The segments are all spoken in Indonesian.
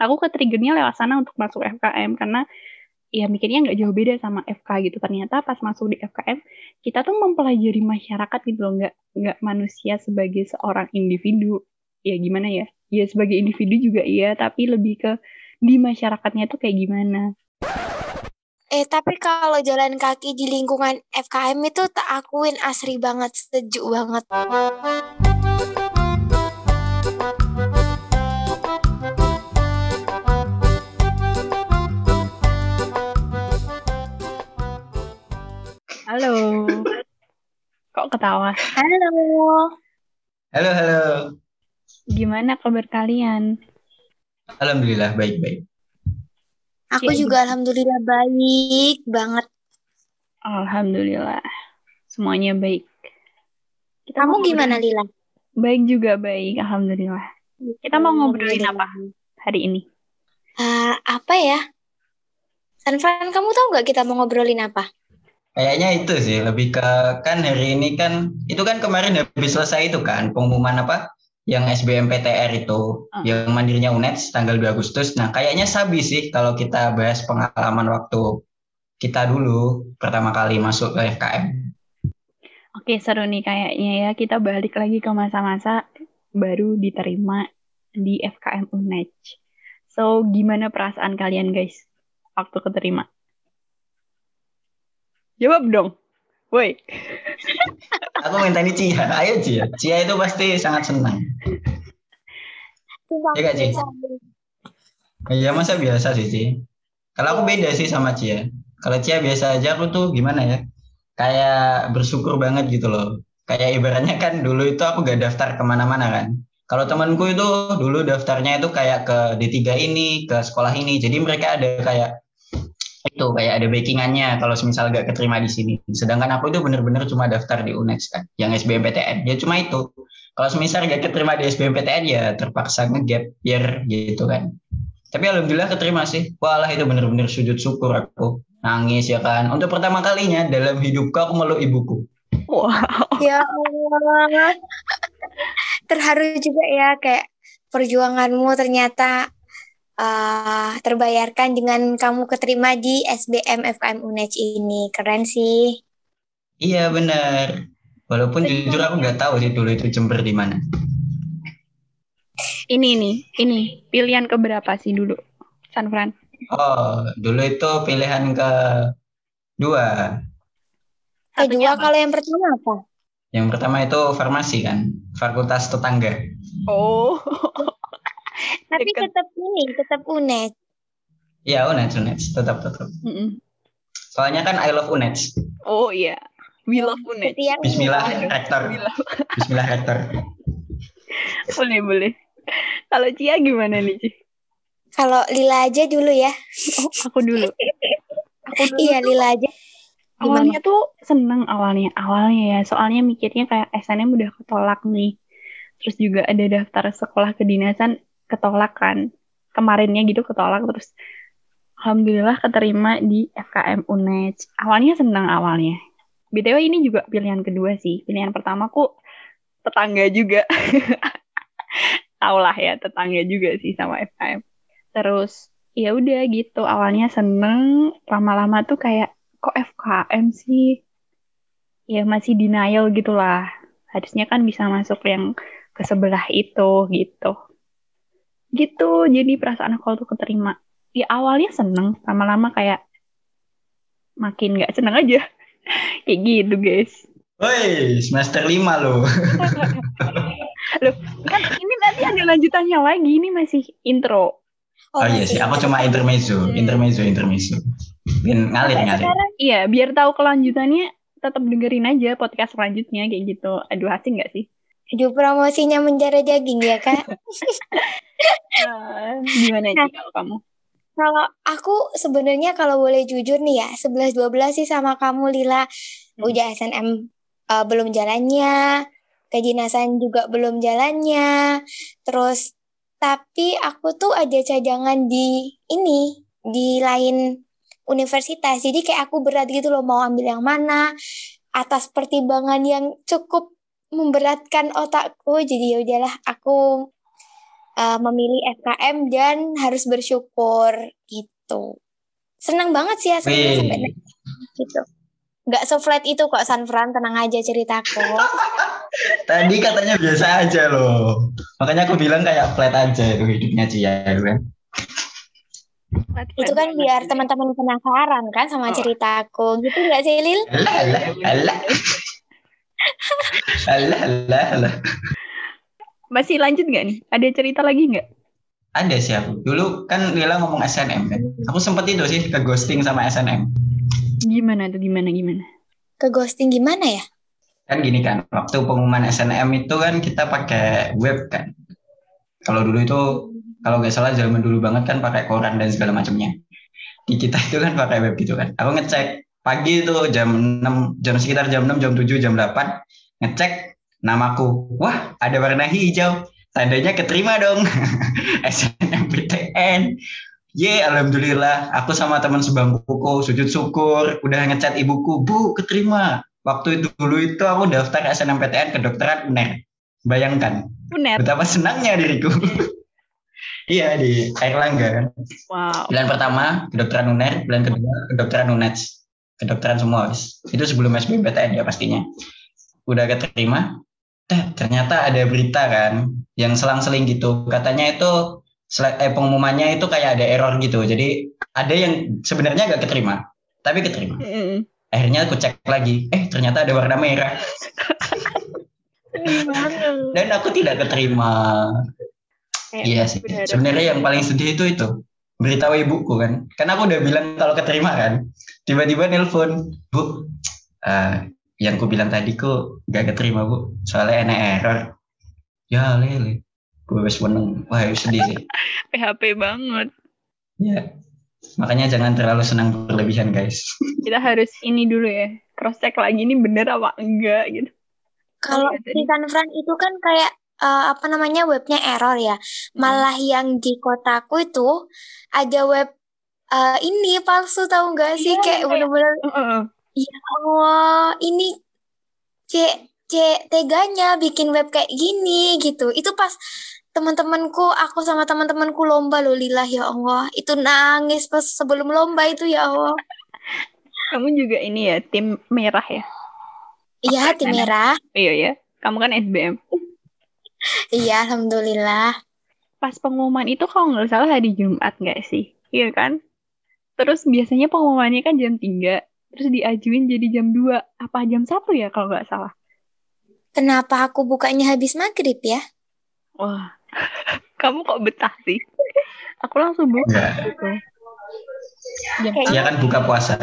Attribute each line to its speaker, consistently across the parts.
Speaker 1: aku ke triggernya lewat sana untuk masuk FKM karena ya mikirnya nggak jauh beda sama FK gitu. Ternyata pas masuk di FKM kita tuh mempelajari masyarakat gitu loh. Nggak nggak manusia sebagai seorang individu. Ya gimana ya? Ya sebagai individu juga iya tapi lebih ke di masyarakatnya tuh kayak gimana.
Speaker 2: Eh tapi kalau jalan kaki di lingkungan FKM itu tak akuin asri banget, sejuk banget.
Speaker 1: Halo kok ketawa
Speaker 2: Halo.
Speaker 3: Halo, halo.
Speaker 1: gimana kabar kalian
Speaker 3: Alhamdulillah baik-baik.
Speaker 2: Aku
Speaker 1: Ya,
Speaker 2: juga alhamdulillah baik banget.
Speaker 1: alhamdulillah semuanya baik kita
Speaker 2: Kamu gimana Lila?
Speaker 1: baik juga baik alhamdulillah kita mau ngobrolin apa hari ini
Speaker 2: Eh, apa ya? Sanfran, kamu tahu nggak kita mau ngobrolin apa?
Speaker 3: Kayaknya itu sih lebih ke kan hari ini kan itu kan kemarin habis selesai itu kan pengumuman apa yang SBMPTR itu
Speaker 1: Ah.
Speaker 3: yang mandirinya UNED tanggal 2 Agustus. Nah, kayaknya sabi sih kalau kita bahas pengalaman waktu kita dulu pertama kali masuk ke FKM.
Speaker 1: Oke, seru nih kayaknya ya. Kita balik lagi ke masa-masa baru diterima di FKM UNED. So, gimana perasaan kalian guys waktu keterima? Jawab dong. Woi.
Speaker 3: Aku minta nih Cia, ayo Cia. Cia itu pasti sangat senang. Iya nggak, Ci? Iya masa biasa sih Ci. Kalau aku beda sih sama Cia. Kalau Cia biasa aja aku tuh gimana ya? Kayak bersyukur banget gitu loh. Kayak ibaratnya kan dulu itu aku gak daftar ke mana-mana kan. Kalau temanku itu dulu daftarnya itu kayak ke D3 ini, ke sekolah ini. Jadi mereka ada kayak itu kayak ada backingannya kalau misal gak keterima di sini. Sedangkan aku itu bener-bener cuma daftar di UNES kan, yang SBMPTN. Ya cuma itu. Kalau semisal gak keterima di SBMPTN ya terpaksa ngegap biar gitu kan. Tapi alhamdulillah keterima sih. Walah itu bener-bener sujud syukur aku. Nangis ya kan. Untuk pertama kalinya dalam hidupku aku meluk ibuku.
Speaker 1: Wow.
Speaker 2: Ya Allah. Terharu juga ya kayak perjuanganmu ternyata eh, terbayarkan dengan kamu keterima di SBM FKM UNED ini. Keren sih.
Speaker 3: Iya bener. Walaupun jujur aku nggak tahu sih dulu itu Jember di mana.
Speaker 1: Ini nih, ini pilihan keberapa sih dulu? San Fran.
Speaker 3: Oh, dulu itu pilihan ke dua.
Speaker 2: Kedua
Speaker 1: apa?
Speaker 2: kalau yang pertama apa?
Speaker 3: Yang pertama itu farmasi kan, fakultas tetangga.
Speaker 1: Oh.
Speaker 2: Tapi tetap ini, tetap UNED.
Speaker 3: Iya, UNED, UNED, tetap tetap.
Speaker 1: Mm-mm.
Speaker 3: Soalnya kan I love UNED.
Speaker 1: Oh iya. We love UNED.
Speaker 3: Bismillah, rektor.
Speaker 1: Bismillah.
Speaker 3: Bismillah, rektor.
Speaker 1: Boleh, boleh. Kalau Cia gimana nih, Ci?
Speaker 2: Kalau Lila aja dulu ya.
Speaker 1: Oh, aku dulu. Aku dulu
Speaker 2: Iya,
Speaker 1: tuh
Speaker 2: Lila aja.
Speaker 1: awalnya tuh seneng awalnya. Awalnya ya, soalnya mikirnya kayak SNM udah ketolak nih. Terus juga ada daftar sekolah kedinasan ketolak kan. Kemarinnya gitu ketolak terus Alhamdulillah keterima di FKM UNED. Awalnya seneng awalnya. BTW ini juga pilihan kedua sih. Pilihan pertamaku tetangga juga. Tau lah ya, tetangga juga sih sama FKM. Terus ya udah gitu awalnya seneng lama-lama tuh kayak kok FKM sih ya masih denial gitu lah harusnya kan bisa masuk yang ke sebelah itu gitu gitu jadi perasaan aku tuh keterima ya awalnya seneng lama-lama kayak makin nggak seneng aja kayak gitu guys
Speaker 3: Woi, semester 5 loh.
Speaker 1: loh kan ini nanti ada lanjutannya lagi ini masih intro
Speaker 3: Oh, iya
Speaker 2: masih
Speaker 3: sih, aku cuma intermezzo,
Speaker 1: Hmm.
Speaker 3: intermezzo, intermezzo. Bikin ngalir
Speaker 2: Sampai
Speaker 3: ngalir.
Speaker 2: sekarang
Speaker 1: iya biar tahu kelanjutannya tetap dengerin aja podcast selanjutnya kayak gitu aduh asing nggak sih
Speaker 2: Aduh, promosinya menjara daging ya, Kak.
Speaker 1: Eh, gimana sih kalau kamu
Speaker 2: Kalau aku sebenarnya kalau boleh jujur nih ya, 11-12 sih sama kamu Lila.
Speaker 1: Hmm.
Speaker 2: Udah SNM eh, belum jalannya, kedinasan juga belum jalannya. Terus tapi aku tuh ada cadangan di ini, di lain universitas. Jadi kayak aku berat gitu loh mau ambil yang mana atas pertimbangan yang cukup memberatkan otakku. Jadi ya udahlah aku uh, memilih FKM dan harus bersyukur gitu. Senang banget sih aslinya sampai gitu. Gak se-flat itu kok San Fran, tenang aja ceritaku.
Speaker 3: Tadi katanya biasa aja loh. Makanya aku bilang kayak flat aja itu hidupnya Cia kan.
Speaker 2: Itu kan biar teman-teman penasaran kan sama ceritaku. Gitu gak sih Lil?
Speaker 3: Alah, alah, alah. alah, alah, alah.
Speaker 1: Masih lanjut gak nih? Ada cerita lagi nggak?
Speaker 3: Ada sih aku. Dulu kan Lila ngomong SNM kan. Aku sempet itu sih ke ghosting sama SNM.
Speaker 1: Gimana tuh gimana gimana?
Speaker 2: Ke ghosting gimana ya?
Speaker 3: Kan gini kan, waktu pengumuman SNM itu kan kita pakai web kan. Kalau dulu itu kalau nggak salah zaman dulu banget kan pakai koran dan segala macamnya. Di kita itu kan pakai web gitu kan. Aku ngecek pagi itu jam 6, jam sekitar jam 6, jam 7, jam 8 ngecek namaku. Wah, ada warna hijau. Tandanya keterima dong. SNMPTN. Ye, alhamdulillah. Aku sama teman sebangkuku sujud syukur, udah ngecat ibuku, Bu, keterima. Waktu itu dulu itu aku daftar SNMPTN kedokteran UNER. Bayangkan.
Speaker 1: UNER.
Speaker 3: Betapa senangnya diriku. iya di Airlangga kan.
Speaker 1: Wow.
Speaker 3: Bulan pertama kedokteran UNER, bulan kedua kedokteran UNED. Kedokteran semua. Itu sebelum SBMPTN ya pastinya. Udah keterima. Ternyata ada berita kan yang selang-seling gitu. Katanya itu eh, pengumumannya itu kayak ada error gitu. Jadi ada yang sebenarnya gak keterima, tapi keterima. Mm. Akhirnya aku cek lagi, eh ternyata ada warna merah. Dan aku tidak keterima. Eh, iya sih. Sebenarnya yang paling sedih itu itu beritahu ibuku kan. Karena aku udah bilang kalau keterima kan. Tiba-tiba nelpon, bu, uh, yang ku bilang tadi kok gak keterima bu, soalnya enak error. Ya lele gue wes menang wah sedih sih.
Speaker 1: PHP banget.
Speaker 3: Ya makanya jangan terlalu senang berlebihan guys.
Speaker 1: Kita harus ini dulu ya. Cross check lagi ini bener apa enggak gitu.
Speaker 2: Kalau di San Fran itu kan kayak uh, apa namanya webnya error ya. Malah hmm. yang di kotaku itu ada web uh, ini palsu tahu nggak sih? Yeah, kayak bener-bener uh, uh. Ya Allah ini cek cek teganya bikin web kayak gini gitu. Itu pas teman-temanku aku sama teman-temanku lomba loh lillah ya Allah. Itu nangis pas sebelum lomba itu ya Allah.
Speaker 1: Kamu juga ini ya tim merah ya?
Speaker 2: Iya tim merah.
Speaker 1: Iya ya. Kamu kan SBM
Speaker 2: iya alhamdulillah.
Speaker 1: Pas pengumuman itu kalau nggak salah hari Jumat nggak sih? Iya kan? Terus biasanya pengumumannya kan jam 3 terus diajuin jadi jam 2 apa jam satu ya kalau nggak salah
Speaker 2: kenapa aku bukanya habis maghrib ya
Speaker 1: wah kamu kok betah sih? Aku langsung buka gitu.
Speaker 3: Iya kan buka puasa.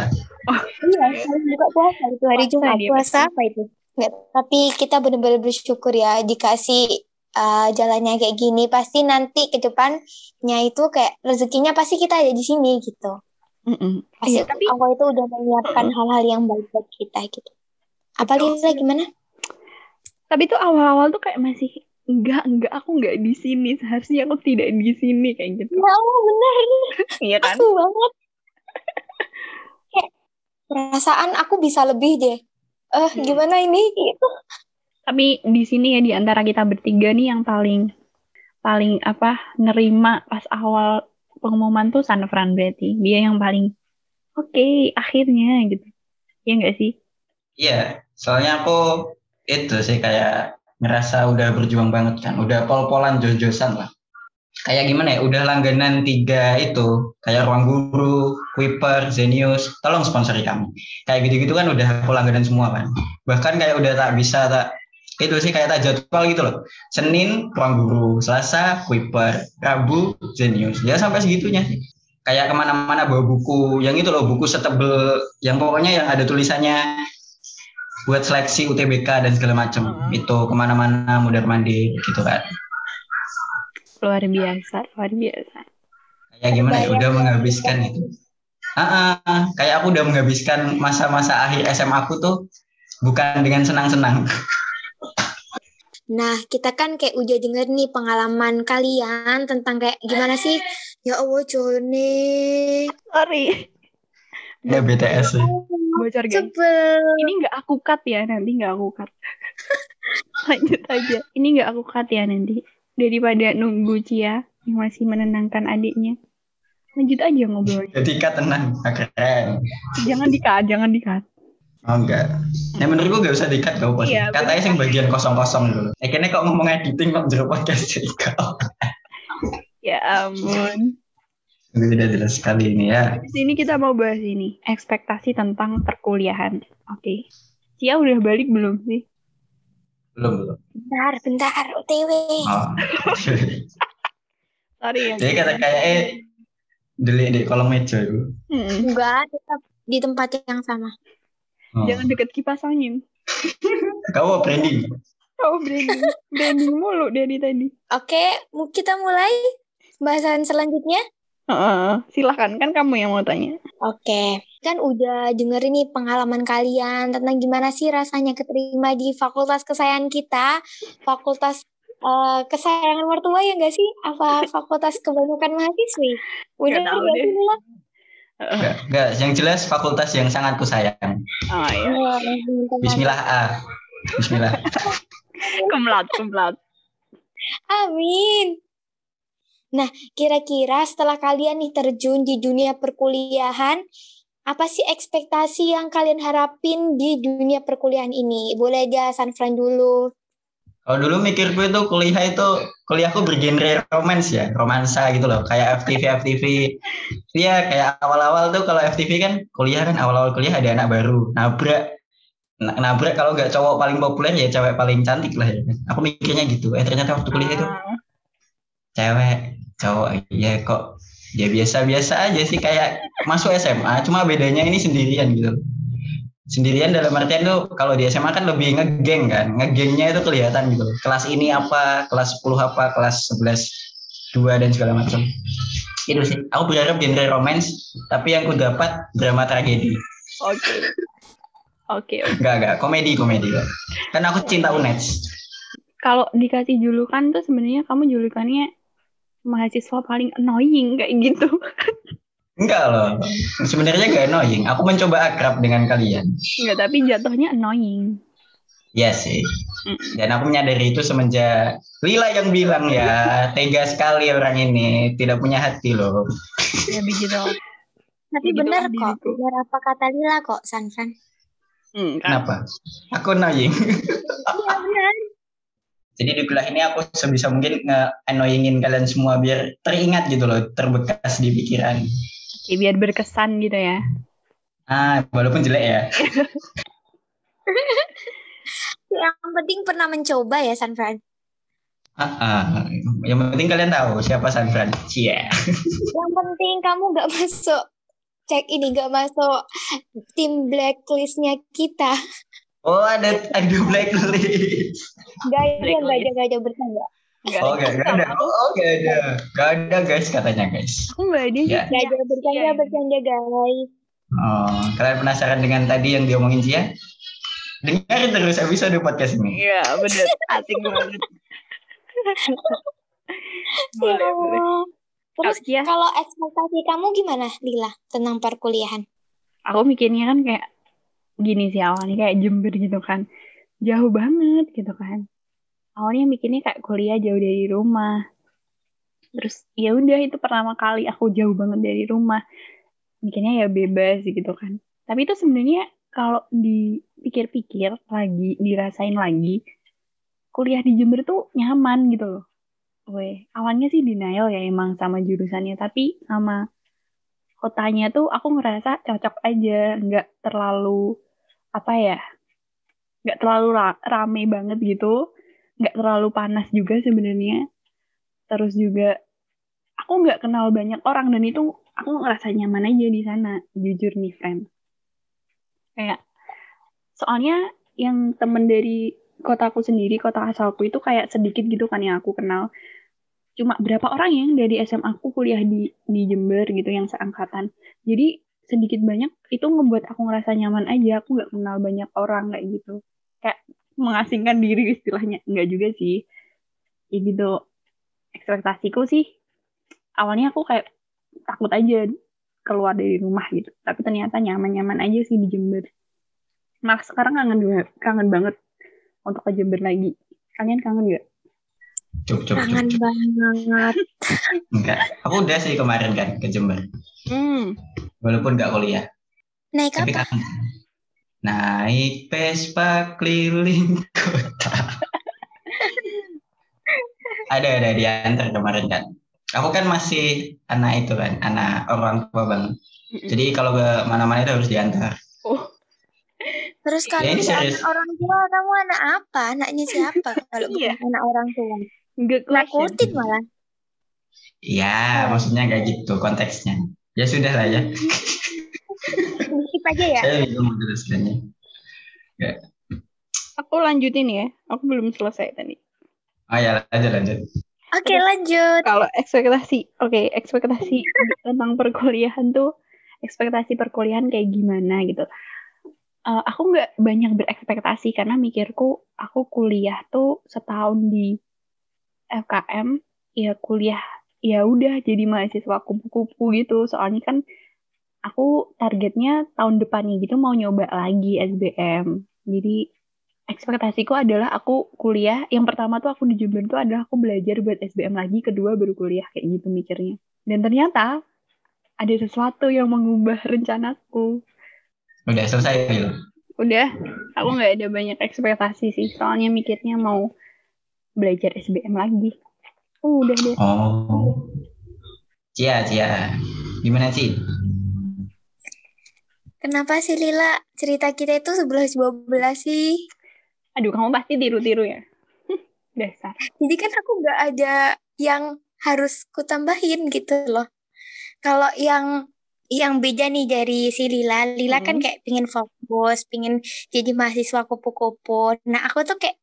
Speaker 2: Oh. Iya, buka puasa itu hari Jumat puasa apa itu? Nggak, tapi kita benar-benar bersyukur ya dikasih uh, jalannya kayak gini. Pasti nanti ke depannya itu kayak rezekinya pasti kita ada di sini gitu. Mm -mm. Pasti iya, tapi Allah itu udah menyiapkan hal-hal yang baik buat kita gitu. Apa Lila gimana?
Speaker 1: Tapi itu awal-awal tuh kayak masih enggak enggak aku enggak di sini. Seharusnya aku tidak di sini kayak gitu.
Speaker 2: Ya Allah benar
Speaker 1: iya kan?
Speaker 2: aku banget. Kayak perasaan aku bisa lebih deh. Eh uh, hmm. gimana ini? Gitu.
Speaker 1: Tapi di sini ya di antara kita bertiga nih yang paling paling apa nerima pas awal pengumuman tuh San Fran berarti dia yang paling oke okay, akhirnya gitu ya enggak sih
Speaker 3: iya soalnya aku itu sih kayak ngerasa udah berjuang banget kan, udah pol-polan jos-josan lah. Kayak gimana ya, udah langganan tiga itu, kayak Ruang Guru, Kuiper, Zenius, tolong sponsori kami. Kayak gitu-gitu kan udah aku langganan semua kan. Bahkan kayak udah tak bisa tak itu sih kayak tak jadwal gitu loh. Senin Ruang Guru, Selasa Kuiper, Rabu Zenius. Ya sampai segitunya sih. Kayak ke mana-mana bawa buku, yang itu loh buku setebel, yang pokoknya yang ada tulisannya buat seleksi UTBK dan segala macam hmm. itu ke mana-mana mudar mandir gitu kan.
Speaker 1: Luar biasa luar biasa.
Speaker 3: Kayak gimana ya? Udah menghabiskan itu. Ah, ah, kayak aku udah menghabiskan masa-masa akhir SMA aku tuh bukan dengan senang-senang
Speaker 2: Nah, kita kan kayak udah denger nih pengalaman kalian tentang kayak gimana sih? Ya Allah, Joni.
Speaker 1: Sorry.
Speaker 3: Ya BTS sih
Speaker 1: bocor guys. Ini nggak aku cut ya nanti nggak aku cut. Lanjut aja. Ini nggak aku cut ya nanti. daripada nunggu Cia yang masih menenangkan adiknya. Lanjut aja ngobrolnya.
Speaker 3: Jadi kat tenang, keren.
Speaker 1: Jangan dikat, jangan dikat.
Speaker 3: Oh enggak. Nah menurutku gak usah dikat kau pos.
Speaker 1: Iya,
Speaker 3: Katanya sing bagian kosong-kosong dulu. Akhirnya kok ngomong editing kok jeruk podcast kau.
Speaker 1: Ya ampun.
Speaker 3: Itu tidak jelas sekali ini ya.
Speaker 1: Di sini kita mau bahas ini, ekspektasi tentang perkuliahan. Oke. Cia udah balik belum sih?
Speaker 3: Belum belum.
Speaker 2: Bentar, bentar, OTW.
Speaker 3: Oh.
Speaker 1: Sorry ya.
Speaker 3: Jadi kata kayak eh delik di kolom meja itu.
Speaker 1: Mm-mm.
Speaker 2: Enggak, tetap di tempat yang sama.
Speaker 3: Oh.
Speaker 1: Jangan deket kipas angin.
Speaker 3: Kau branding.
Speaker 1: Oh branding, branding mulu dari tadi.
Speaker 2: Oke, mu- kita mulai bahasan selanjutnya.
Speaker 1: Heeh, silakan kan kamu yang mau tanya.
Speaker 2: Oke, kan udah denger ini pengalaman kalian tentang gimana sih rasanya keterima di fakultas kesayangan kita, fakultas eh, kesayangan mertua ya enggak sih? Apa fakultas kebanyakan mahasiswi? Udah
Speaker 1: Nggak tahu
Speaker 2: nggak
Speaker 1: deh.
Speaker 3: Enggak, enggak, yang jelas fakultas yang sangat kusayang.
Speaker 1: Oh ya,
Speaker 2: teman-teman.
Speaker 3: Bismillah A. Bismillah.
Speaker 1: kemlat, kemlat.
Speaker 2: Amin. Nah, kira-kira setelah kalian nih terjun di dunia perkuliahan, apa sih ekspektasi yang kalian harapin di dunia perkuliahan ini? Boleh aja Sanfran dulu.
Speaker 3: Kalau dulu mikirku itu kuliah itu kuliahku bergenre romance ya, romansa gitu loh, kayak FTV FTV. Iya, kayak awal-awal tuh kalau FTV kan kuliah kan awal-awal kuliah ada anak baru, nabrak nabrak kalau nggak cowok paling populer ya cewek paling cantik lah ya. Aku mikirnya gitu. Eh ternyata waktu kuliah itu
Speaker 1: Ah,
Speaker 3: cewek, cowok ya kok ya biasa-biasa aja sih kayak masuk SMA, cuma bedanya ini sendirian gitu. Sendirian dalam artian tuh kalau di SMA kan lebih ngegeng kan, ngegengnya itu kelihatan gitu. Kelas ini apa, kelas 10 apa, kelas 11 dua dan segala macam. Itu sih. Aku berharap genre romance, tapi yang ku dapat drama tragedi.
Speaker 1: Oke. Oke, oke.
Speaker 3: Enggak, enggak, komedi, komedi. kok. Kan aku cinta UNES.
Speaker 1: Kalau dikasih julukan tuh sebenarnya kamu julukannya mahasiswa paling annoying kayak gitu.
Speaker 3: Enggak loh. Sebenarnya gak annoying. Aku mencoba akrab dengan kalian.
Speaker 1: Enggak, tapi jatuhnya annoying.
Speaker 3: Iya sih. Dan aku menyadari itu semenjak Lila yang bilang ya, tega sekali orang ini, tidak punya hati loh.
Speaker 1: Ya begitu.
Speaker 2: Tapi benar kok, benar apa kata Lila kok, Sanfran.
Speaker 1: Hmm, kan?
Speaker 3: Kenapa? Aku annoying.
Speaker 2: Iya benar.
Speaker 3: Jadi di kuliah ini aku sebisa mungkin nge-annoyingin kalian semua biar teringat gitu loh, terbekas di pikiran.
Speaker 1: Oke, biar berkesan gitu ya.
Speaker 3: Ah, walaupun jelek ya.
Speaker 2: Yang penting pernah mencoba ya, Sanfran.
Speaker 3: Ah, ah. Yang penting kalian tahu siapa San Fran. Cie.
Speaker 2: Yang penting kamu nggak masuk cek ini nggak masuk tim blacklistnya kita.
Speaker 3: Oh ada ada blacklist.
Speaker 2: Gak ada, gak ada, gak ada bercanda.
Speaker 1: Enggak
Speaker 3: Oh gak, gak ada. Oh gak ada. Gak ada guys katanya guys.
Speaker 1: Enggak ada sih.
Speaker 3: Ya.
Speaker 2: Gak ada bercanda,
Speaker 1: Iya.
Speaker 2: bercanda guys.
Speaker 3: Oh kalian penasaran dengan tadi yang diomongin Cia? Dengarin terus episode podcast ini.
Speaker 1: Iya, bener. Asik banget. boleh,
Speaker 2: Ya
Speaker 1: boleh.
Speaker 2: Terus
Speaker 1: Kia,
Speaker 2: kalau ekspektasi kamu gimana, Lila, tentang perkuliahan?
Speaker 1: aku mikirnya kan kayak gini sih awalnya kayak Jember gitu kan. Jauh banget gitu kan. Awalnya mikirnya kayak kuliah jauh dari rumah. Terus ya udah itu pertama kali aku jauh banget dari rumah. Mikirnya ya bebas gitu kan. Tapi itu sebenarnya kalau dipikir-pikir lagi, dirasain lagi, kuliah di Jember tuh nyaman gitu loh. Weh, awalnya sih denial ya emang sama jurusannya, tapi sama kotanya tuh aku ngerasa cocok aja, nggak terlalu apa ya, nggak terlalu ra- rame banget gitu, nggak terlalu panas juga sebenarnya. Terus juga aku nggak kenal banyak orang dan itu aku ngerasa nyaman aja di sana, jujur nih friend. Kayak soalnya yang temen dari kotaku sendiri, kota asalku itu kayak sedikit gitu kan yang aku kenal. Cuma berapa orang yang dari SMA aku kuliah di di Jember gitu yang seangkatan. Jadi sedikit banyak itu ngebuat aku ngerasa nyaman aja. Aku nggak kenal banyak orang kayak gitu. Kayak mengasingkan diri istilahnya. Nggak juga sih. Ya gitu. Ekspektasiku sih awalnya aku kayak takut aja keluar dari rumah gitu. Tapi ternyata nyaman-nyaman aja sih di Jember. Malah sekarang kangen, kangen banget untuk ke Jember lagi. Kalian kangen gak?
Speaker 3: Cuk, cuk, cuk,
Speaker 2: Kangen
Speaker 3: cuk.
Speaker 2: banget.
Speaker 3: Enggak. Aku udah sih kemarin kan ke Jember.
Speaker 1: Hmm.
Speaker 3: Walaupun nggak kuliah.
Speaker 2: Naik
Speaker 3: Tapi
Speaker 2: apa?
Speaker 3: kan naik Vespa keliling kota. ada ada diantar kemarin kan. Aku kan masih anak itu kan, anak orang tua.
Speaker 1: Mm-mm.
Speaker 3: Jadi kalau ke mana-mana itu harus diantar.
Speaker 1: Oh,
Speaker 2: Terus
Speaker 3: Ya,
Speaker 2: kalau
Speaker 3: ini
Speaker 2: bukan
Speaker 3: serius.
Speaker 2: orang tua, kamu anak apa? Anaknya siapa? Kalau
Speaker 1: Iya.
Speaker 2: bukan anak orang tua.
Speaker 1: nggak question.
Speaker 2: kutit malah.
Speaker 3: Iya, maksudnya kayak gitu konteksnya. Ya sudah lah ya.
Speaker 2: Aja ya.
Speaker 3: Saya bingung menjelaskannya.
Speaker 1: Aku lanjutin ya. Aku belum selesai tadi.
Speaker 3: Oh ya, lanjut lanjut.
Speaker 2: Oke lanjut.
Speaker 1: Kalau ekspektasi, oke, ekspektasi tentang perkuliahan tuh, ekspektasi perkuliahan kayak gimana gitu. Eh, aku nggak banyak berekspektasi karena mikirku aku kuliah tuh setahun di FKM, ya kuliah ya udah jadi mahasiswa kupu-kupu gitu. Soalnya kan aku targetnya tahun depannya gitu mau nyoba lagi SBM. Jadi ekspektasiku adalah aku kuliah yang pertama tuh aku di Jember tuh adalah aku belajar buat SBM lagi kedua baru kuliah kayak gitu mikirnya dan ternyata ada sesuatu yang mengubah rencanaku
Speaker 3: Udah selesai gitu.
Speaker 1: udah aku nggak ada banyak ekspektasi sih soalnya mikirnya mau belajar SBM lagi Uh, udah deh
Speaker 3: Oh. Cia, Cia. Gimana sih?
Speaker 2: Kenapa sih Lila cerita kita itu 11-12 sih?
Speaker 1: aduh kamu pasti tiru-tiru ya dasar
Speaker 2: Jadi kan aku nggak ada yang harus kutambahin gitu loh. Kalau yang yang beda nih dari si Lila, Lila kan
Speaker 1: Mm-mm.
Speaker 2: kayak pingin fokus, pingin jadi mahasiswa kupu-kupu. Nah aku tuh kayak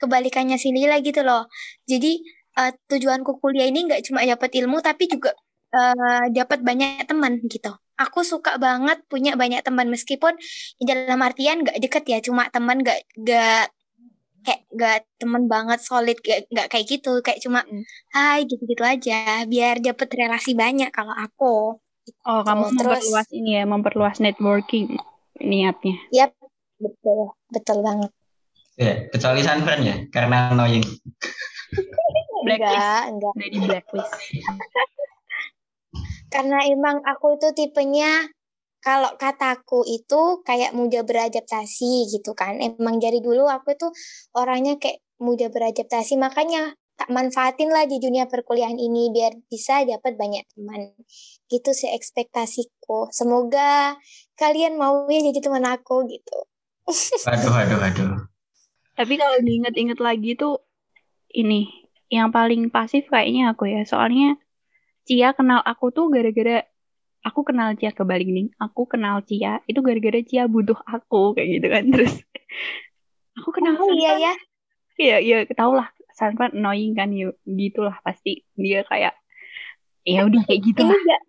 Speaker 2: kebalikannya si Lila gitu loh. Jadi eh, tujuanku kuliah ini nggak cuma dapat ilmu tapi juga eh, dapat banyak teman gitu. Aku suka banget punya banyak teman. Meskipun dalam artian nggak deket ya, cuma teman nggak nggak kayak nggak temen banget solid nggak nggak kayak gitu. Kayak cuma
Speaker 1: Mm.
Speaker 2: hai gitu-gitu aja biar dapet relasi banyak kalau aku.
Speaker 1: Oh kamu
Speaker 2: terus
Speaker 1: memperluas ini ya memperluas networking niatnya.
Speaker 2: Yap betul betul banget.
Speaker 3: Ya, kecuali Sanfran ya, karena annoying.
Speaker 1: Blacklist.
Speaker 2: enggak. Enggak
Speaker 1: blacklist
Speaker 2: karena emang aku itu tipenya kalau kataku itu kayak mudah beradaptasi gitu kan emang dari dulu aku tuh orangnya kayak mudah beradaptasi makanya tak manfaatin lah di dunia perkuliahan ini biar bisa dapat banyak teman gitu sih ekspektasiku semoga kalian mau ya jadi teman aku gitu
Speaker 3: Waduh, waduh, waduh.
Speaker 1: Tapi kalau diinget-inget lagi tuh ini yang paling pasif kayaknya aku ya. Soalnya Cia kenal aku tuh gara-gara aku kenal Cia kebalik nih. Aku kenal Cia itu gara-gara Cia butuh aku kayak gitu kan. Terus aku kenal
Speaker 2: oh iya ya
Speaker 1: Iya, iya, tau lah. Sanfran annoying kan ya gitulah pasti dia kayak ya udah kayak gitu
Speaker 2: ini
Speaker 1: lah.
Speaker 2: enggak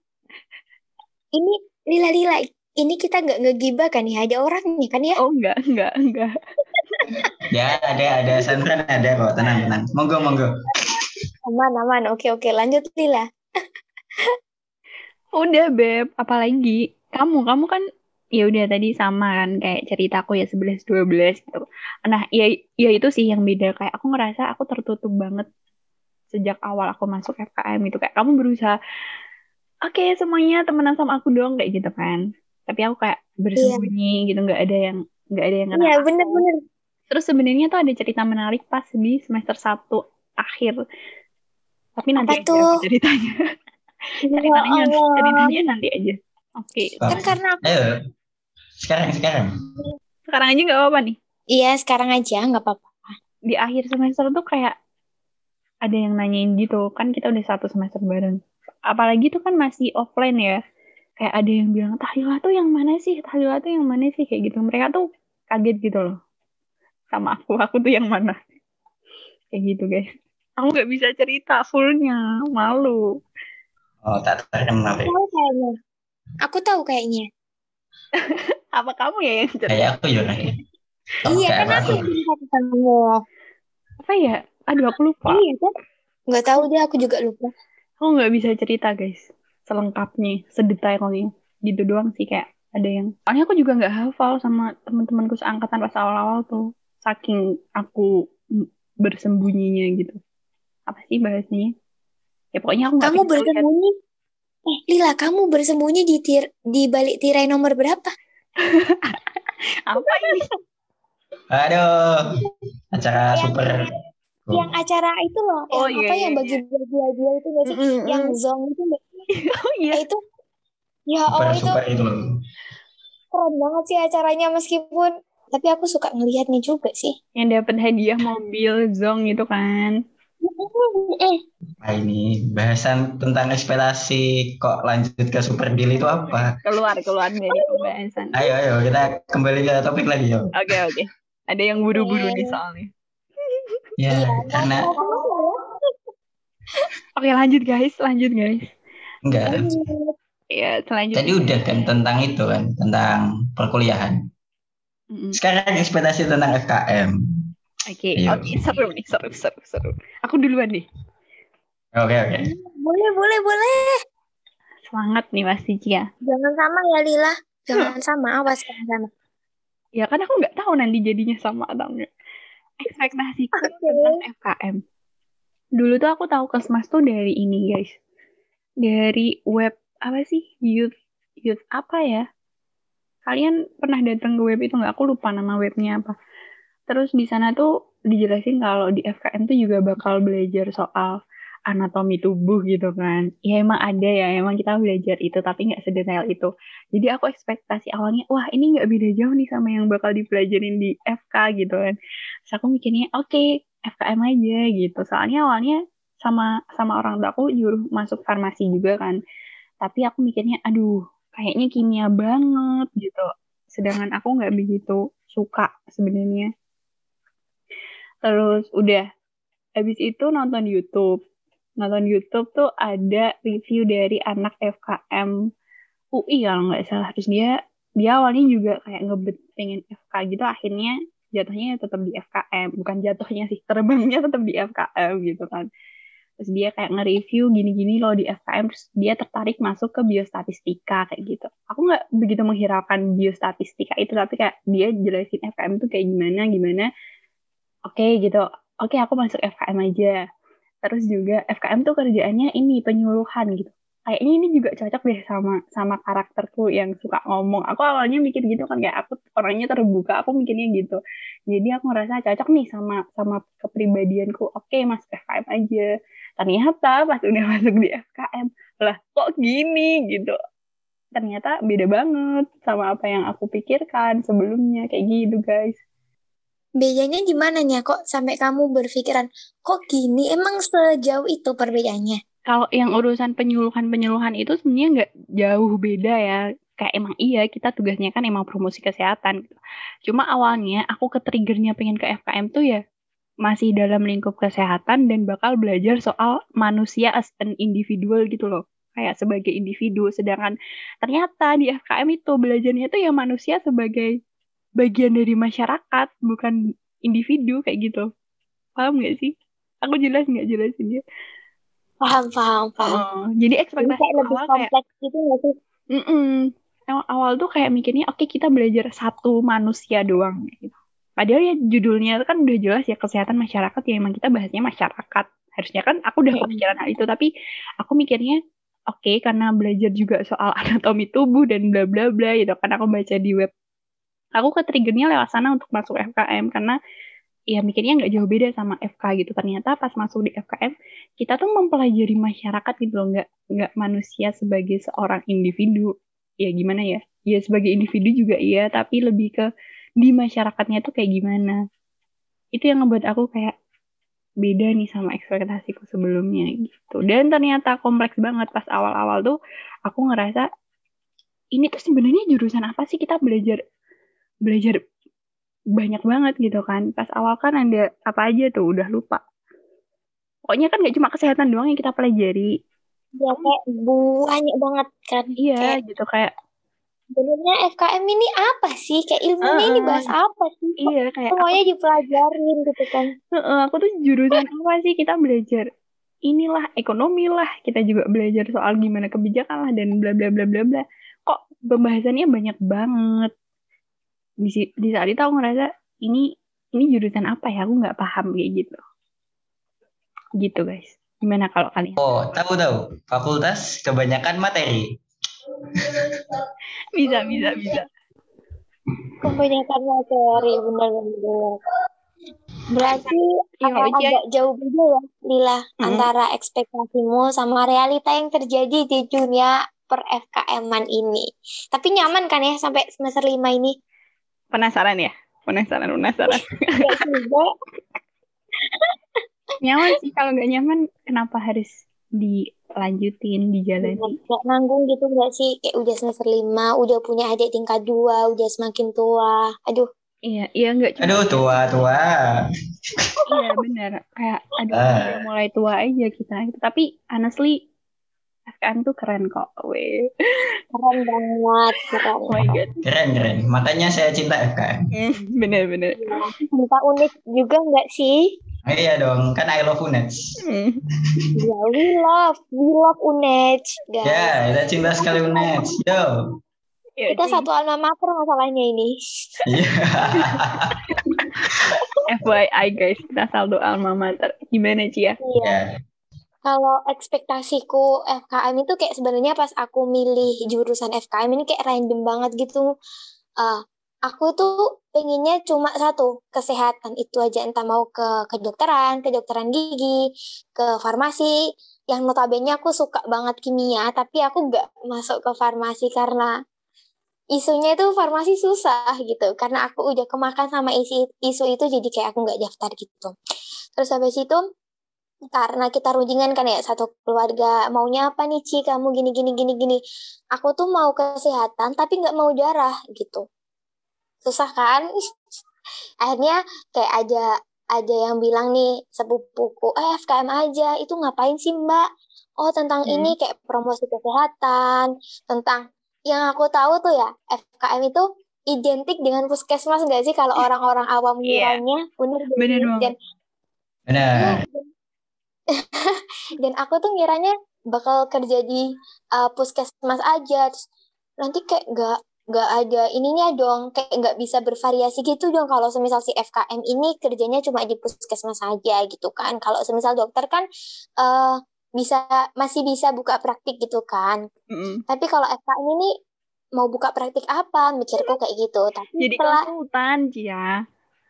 Speaker 2: ini lila lila ini kita nggak ngegibah kan ya ada orangnya kan ya
Speaker 1: Oh enggak, enggak, enggak.
Speaker 3: Ya, ada, ada. Sanfran ada kok. Tenang, tenang. Monggo, monggo.
Speaker 2: aman aman oke oke lanjut lila
Speaker 1: Udah Beb, apalagi kamu, kamu kan ya udah tadi sama kan kayak ceritaku ya 11 12 gitu. Nah, ya ya itu sih yang beda kayak aku ngerasa aku tertutup banget sejak awal aku masuk FKM gitu kayak kamu berusaha oke semuanya temenan sama aku doang kayak gitu kan. Tapi aku kayak bersembunyi gitu nggak ada yang nggak ada yang kenal
Speaker 2: iya
Speaker 1: aku.
Speaker 2: bener bener
Speaker 1: Terus sebenarnya tuh ada cerita menarik pas di semester 1 akhir. Tapi nanti
Speaker 2: Apa tuh?
Speaker 1: ceritanya.
Speaker 2: ya
Speaker 1: ceritanya,
Speaker 2: Allah
Speaker 1: ceritanya nanti aja. Oke.
Speaker 2: kan karena aku
Speaker 3: Ayo. Sekarang, sekarang.
Speaker 1: Sekarang aja nggak apa-apa nih.
Speaker 2: iya sekarang aja nggak apa-apa
Speaker 1: Di akhir semester tuh kayak ada yang nanyain gitu. Kan kita udah satu semester bareng. Apalagi tuh kan masih offline ya. Kayak ada yang bilang, Tahlila tuh yang mana sih? Tahlila tuh yang mana sih? Kayak gitu. Mereka tuh kaget gitu loh. Sama aku. Aku tuh yang mana? Kayak gitu guys. Aku nggak bisa cerita fullnya. Malu.
Speaker 3: Oh, tak terkenal ya.
Speaker 2: tahu kayaknya aku tahu kayaknya
Speaker 1: Apa kamu ya yang cerita?
Speaker 3: Kayak aku juga. ya. Oh,
Speaker 2: iya kan aku cerita kamu
Speaker 1: Apa ya? Aduh aku lupa.
Speaker 2: iya kan nggak tahu deh aku juga lupa
Speaker 1: Aku nggak bisa cerita guys. Selengkapnya. Sedetailnya. Gitu doang sih kayak ada yang soalnya aku juga nggak hafal sama teman-temanku seangkatan pas awal-awal tuh saking aku bersembunyinya gitu apa sih bahasanya ya pokoknya aku nggak
Speaker 2: Kamu
Speaker 1: lihat.
Speaker 2: bersembunyi. Eh, Lila, kamu bersembunyi di tir di balik tirai nomor berapa?
Speaker 1: apa ini
Speaker 3: Aduh, acara
Speaker 2: Yang-
Speaker 3: super.
Speaker 2: Yang acara itu loh,
Speaker 1: Oh,
Speaker 2: yang
Speaker 1: iya,
Speaker 2: apa
Speaker 1: iya,
Speaker 2: yang bagi bagi itu nggak sih?
Speaker 1: Mm-mm,
Speaker 2: Yang
Speaker 1: mm.
Speaker 2: zong itu nggak sih?
Speaker 1: oh iya
Speaker 2: Eh, itu ya
Speaker 3: Super
Speaker 2: itu
Speaker 3: super itu loh.
Speaker 2: keren banget sih acaranya meskipun tapi aku suka ngelihatnya juga sih.
Speaker 1: yang dapat hadiah mobil zong itu kan
Speaker 2: Eh,
Speaker 3: Nah ini bahasan tentang ekspektasi kok lanjut ke super deal itu apa?
Speaker 1: keluar keluar dari pembahasan
Speaker 3: Ayo ayo kita kembali ke topik lagi yo.
Speaker 1: oke oke ada yang buru-buru nih
Speaker 2: Eh.
Speaker 1: soalnya
Speaker 3: Ya
Speaker 2: Iya,
Speaker 3: karena
Speaker 2: ke mana ya?
Speaker 1: oke lanjut guys lanjut guys
Speaker 3: enggak.
Speaker 1: ya selanjutnya
Speaker 3: Tadi udah kan tentang itu kan tentang perkuliahan. Sekarang ekspektasi tentang FKM.
Speaker 1: Oke
Speaker 3: Ayo.
Speaker 1: oke seru nih seru seru seru aku duluan deh
Speaker 3: Oke oke.
Speaker 2: Boleh, boleh, boleh.
Speaker 1: semangat nih Mas Cia
Speaker 2: Jangan sama ya Lila. Jangan sama, awas jangan sama.
Speaker 1: ya kan aku nggak tahu nanti jadinya sama atau enggak ekspektasiku
Speaker 2: Oke.
Speaker 1: tentang FKM dulu tuh aku tahu kesmas tuh dari ini guys dari web apa sih youth youth apa ya kalian pernah datang ke web itu nggak aku lupa nama webnya apa terus di sana tuh dijelasin kalau di FKM tuh juga bakal belajar soal anatomi tubuh gitu kan. Ya emang ada ya emang kita belajar itu tapi nggak sedetail itu. Jadi aku ekspektasi awalnya wah ini nggak beda jauh nih sama yang bakal dipelajarin di FK gitu kan. Terus aku mikirnya oke FKM aja gitu. Soalnya awalnya sama sama orang tua aku nyuruh masuk farmasi juga kan. Tapi aku mikirnya aduh kayaknya kimia banget gitu. Sedangkan aku nggak begitu suka sebenarnya terus udah. Habis itu nonton YouTube. Nonton YouTube tuh ada review dari anak FKM UI kalau nggak salah. Terus dia dia awalnya juga kayak ngebet pengen FK gitu. Akhirnya jatuhnya tetap di FKM bukan jatuhnya sih terbangnya tetap di FKM gitu kan. Terus dia kayak nge-review gini-gini loh di FKM terus dia tertarik masuk ke biostatistika kayak gitu. Aku nggak begitu menghiraukan biostatistika itu tapi kayak dia jelasin FKM tuh kayak gimana gimana oke gitu. Oke aku masuk FKM aja. Terus juga FKM tuh kerjaannya ini penyuluhan gitu. Kayaknya ini juga cocok deh sama sama karakterku yang suka ngomong. Aku awalnya mikir gitu kan kayak aku orangnya terbuka aku mikirnya gitu. Jadi aku ngerasa cocok nih sama sama kepribadianku. Oke masuk FKM aja. Ternyata pas udah masuk di FKM lah kok gini gitu. Ternyata beda banget sama apa yang aku pikirkan sebelumnya. Kayak gitu guys
Speaker 2: Bedanya di mananya kok sampai kamu berpikiran, kok gini? Emang sejauh itu perbedaannya?
Speaker 1: kalau yang urusan penyuluhan-penyuluhan itu sebenarnya nggak jauh beda ya. Kayak emang iya kita tugasnya kan emang promosi kesehatan. Gitu. Cuma awalnya aku ke-triggernya pengen ke FKM tuh ya masih dalam lingkup kesehatan dan bakal belajar soal manusia as an individual gitu loh. Kayak sebagai individu. Sedangkan ternyata di FKM itu belajarnya tuh ya manusia sebagai bagian dari masyarakat, bukan individu kayak gitu. Paham nggak sih? Aku jelas nggak jelasin dia?
Speaker 2: Paham, paham, paham.
Speaker 1: Oh, jadi
Speaker 2: Jadi
Speaker 1: ekspektasi
Speaker 2: kayak lebih
Speaker 1: awal kayak
Speaker 2: kompleks gitu nggak sih?
Speaker 1: Mm-mm. Emang awal tuh kayak mikirnya oke kita belajar satu manusia doang gitu. Padahal ya judulnya kan udah jelas ya kesehatan masyarakat ya emang kita bahasnya masyarakat. Harusnya kan aku udah kepikiran hal itu tapi aku mikirnya oke karena belajar juga soal anatomi tubuh dan bla bla bla gitu kan aku baca di web. Aku ke triggernya lewat sana untuk masuk FKM karena ya mikirnya nggak jauh beda sama FK gitu. Ternyata pas masuk di FKM kita tuh mempelajari masyarakat gitu loh, nggak nggak manusia sebagai seorang individu. Ya gimana ya? Ya sebagai individu juga iya, tapi lebih ke di masyarakatnya tuh kayak gimana. Itu yang ngebuat aku kayak beda nih sama ekspektasiku sebelumnya gitu. Dan ternyata kompleks banget pas awal-awal tuh aku ngerasa ini tuh sebenarnya jurusan apa sih kita belajar belajar banyak banget gitu kan. Pas awal kan ada apa aja tuh udah lupa. Pokoknya kan gak cuma kesehatan doang yang kita pelajari.
Speaker 2: Ya kayak banyak banget kan.
Speaker 1: Iya
Speaker 2: Kayak
Speaker 1: gitu kayak
Speaker 2: sebenarnya FKM ini apa sih? Kayak ilmunya ini
Speaker 1: Heeh.
Speaker 2: bahas apa sih?
Speaker 1: Iya kayak aku,
Speaker 2: semuanya dipelajarin gitu kan.
Speaker 1: heeh, aku tuh jurusan apa sih kita belajar inilah ekonomi lah kita juga belajar soal gimana kebijakan lah dan bla bla bla bla bla kok pembahasannya banyak banget di di saat itu aku ngerasa ini ini jurusan apa ya aku nggak paham kayak gitu Gitu guys. Gimana kalau kalian?
Speaker 3: Oh, tahu tahu. Fakultas kebanyakan materi.
Speaker 1: Bisa, bisa, bisa.
Speaker 2: Kebanyakan materi benar-benar. Berarti
Speaker 1: Uci,
Speaker 2: agak jauh beda ya, Lila,
Speaker 1: Mm-mm.
Speaker 2: antara ekspektasimu sama realita yang terjadi di dunia per FKM-an ini. Tapi nyaman kan ya sampai semester 5 ini?
Speaker 1: Penasaran ya? Penasaran, penasaran. Nyaman sih kalau nggak nyaman kenapa harus dilanjutin dijalani
Speaker 2: Nggak nanggung gitu nggak sih? Kayak udah semester 5, udah punya adik tingkat 2, udah semakin tua. Aduh,
Speaker 1: iya iya nggak cuma
Speaker 3: Aduh, tua tua.
Speaker 1: iya benar kayak aduh udah mulai tua aja kita tapi honestly FKM tuh keren kok weh
Speaker 2: keren banget, keren.
Speaker 1: oh my god
Speaker 3: Keren keren. Makanya saya cinta FKM.
Speaker 1: bener bener
Speaker 2: Cinta unik juga nggak sih?
Speaker 3: Oh, iya dong, kan I love Unets.
Speaker 1: Hmm.
Speaker 2: Ya, we love, we love UNED, guys.
Speaker 3: Ya, kita cinta sekali Unets. Yo.
Speaker 1: Ya,
Speaker 2: Kita satu alma mater masalahnya ini.
Speaker 3: Iya.
Speaker 1: FYI guys kita saldo alma mater gimana Cia
Speaker 2: Iya.
Speaker 3: Ya.
Speaker 2: Kalau ekspektasiku FKM itu kayak sebenarnya pas aku milih jurusan FKM ini kayak random banget gitu. Eh, aku tuh pengennya cuma satu, kesehatan itu aja. Entah mau ke kedokteran, kedokteran gigi, ke farmasi. Yang notabene aku suka banget kimia, tapi aku nggak masuk ke farmasi karena isunya itu farmasi susah gitu. Karena aku udah kemakan sama isi, isu itu jadi kayak aku nggak daftar gitu. Terus habis itu karena kita rundingan kan ya satu keluarga. Maunya apa nih Ci? Kamu gini gini gini gini. Aku tuh mau kesehatan tapi nggak mau darah gitu. Susah kan? Akhirnya kayak ada ada yang bilang nih sepupuku eh FKM aja. Itu ngapain sih mbak? Oh tentang
Speaker 1: Hmm.
Speaker 2: ini kayak promosi kesehatan tentang yang aku tahu tuh ya FKM itu identik dengan puskesmas nggak sih? Kalau orang-orang awam
Speaker 1: Iya.
Speaker 2: ngiranya bener
Speaker 1: Bener
Speaker 2: dan.
Speaker 3: Benar.
Speaker 2: Dan aku tuh ngiranya bakal kerja di uh, puskesmas aja. Terus nanti kayak nggak nggak ada ininya dong. Kayak nggak bisa bervariasi gitu dong. Kalau semisal si FKM ini kerjanya cuma di puskesmas saja gitu kan. Kalau semisal dokter kan uh, bisa masih bisa buka praktik gitu kan.
Speaker 1: Mm-mm.
Speaker 2: tapi kalau FKM ini mau buka praktik apa? Mikirku kayak gitu. Tapi
Speaker 1: jadi
Speaker 2: setelah
Speaker 1: konsultan Cia.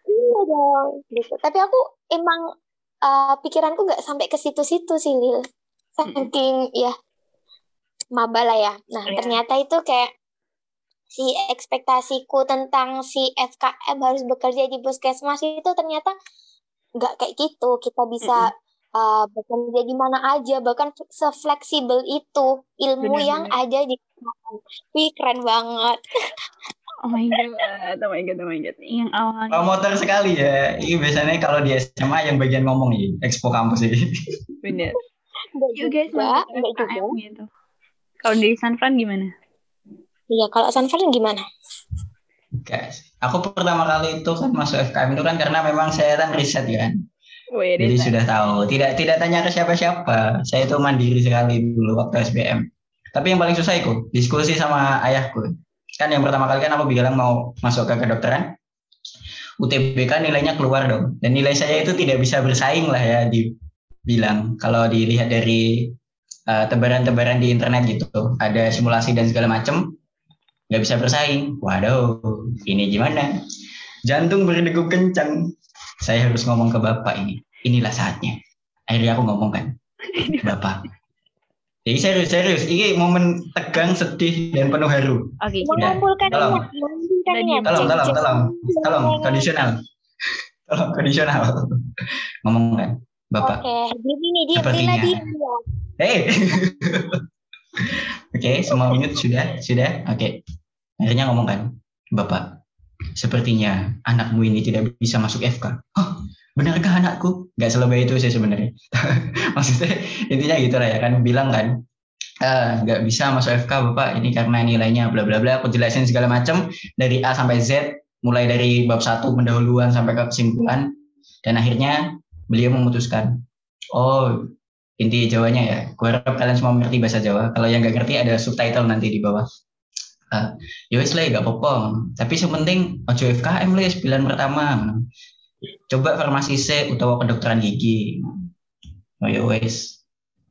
Speaker 2: Iya dong, gitu. Tapi aku emang uh, pikiranku nggak sampai ke situ-situ sih, Lil. Saking ya maba lah ya. Nah,
Speaker 1: Iya.
Speaker 2: ternyata itu kayak si ekspektasiku tentang si FKM harus bekerja di puskesmas itu ternyata nggak kayak gitu. Kita bisa uh, bekerja di mana aja, bahkan sefleksibel itu ilmu
Speaker 1: Bener,
Speaker 2: yang ada di Wih, keren banget.
Speaker 1: oh my god oh my god oh my god yang awalnya
Speaker 3: Promotor sekali ya. Ini biasanya kalau di SMA yang bagian ngomong nih, expo kampus ini.
Speaker 1: bener
Speaker 2: Enggak
Speaker 1: yuk guys
Speaker 2: juga.
Speaker 1: FKM gitu kalau dari Sanfran gimana
Speaker 2: Iya, kalau Sanfran gimana?
Speaker 3: Guys, aku pertama kali itu kan masuk FKM itu kan karena memang saya kan riset kan.
Speaker 1: Wih,
Speaker 3: Jadi sudah tahu, tidak tidak tanya ke siapa-siapa. Saya itu mandiri sekali dulu waktu SBM. Tapi yang paling susah itu diskusi sama ayahku. Kan yang pertama kali kan aku bilang mau masuk ke kedokteran. UTBK nilainya keluar dong. Dan nilai saya itu tidak bisa bersaing lah ya dibilang. Kalau dilihat dari eh, tebaran-tebaran di internet gitu. Ada simulasi dan segala macam. Nggak bisa bersaing. Waduh, ini gimana? Jantung berdegup kencang. Saya harus ngomong ke bapak ini. Inilah saatnya. Akhirnya aku ngomong kan. Bapak. Jadi serius, serius. Ini momen tegang, sedih, dan penuh haru.
Speaker 1: oke
Speaker 2: mengumpulkan
Speaker 3: tolong.
Speaker 2: niat, mengumpulkan
Speaker 1: Tadi,
Speaker 2: niat.
Speaker 3: Tolong, tolong,
Speaker 2: Jangan-
Speaker 3: tolong. Tolong, kondisional. Tolong, kondisional. Ngomong kan. Bapak.
Speaker 2: Oke, diam ini, diam,
Speaker 3: Sepertinya.
Speaker 2: Ya.
Speaker 3: Hei. Oke, semua minut sudah, sudah. Oke. Akhirnya ngomong kan, Bapak. Sepertinya anakmu ini tidak bisa masuk FK. Oh, benarkah anakku? Gak selebay itu sih sebenarnya. Maksudnya intinya gitu lah ya kan, bilang kan, "Eh, nggak bisa masuk FK Bapak ini karena nilainya bla bla bla. Aku jelasin segala macam dari A sampai Z, mulai dari bab satu pendahuluan sampai ke kesimpulan, dan akhirnya beliau memutuskan, oh inti Jawanya ya. Gue harap kalian semua mengerti bahasa Jawa. Kalau yang nggak ngerti ada subtitle nanti di bawah. Uh, ya wis lah gak apa-apa. Tapi sepenting ojo FKM lah pilihan pertama. Coba farmasi C utawa kedokteran gigi. oh ya wes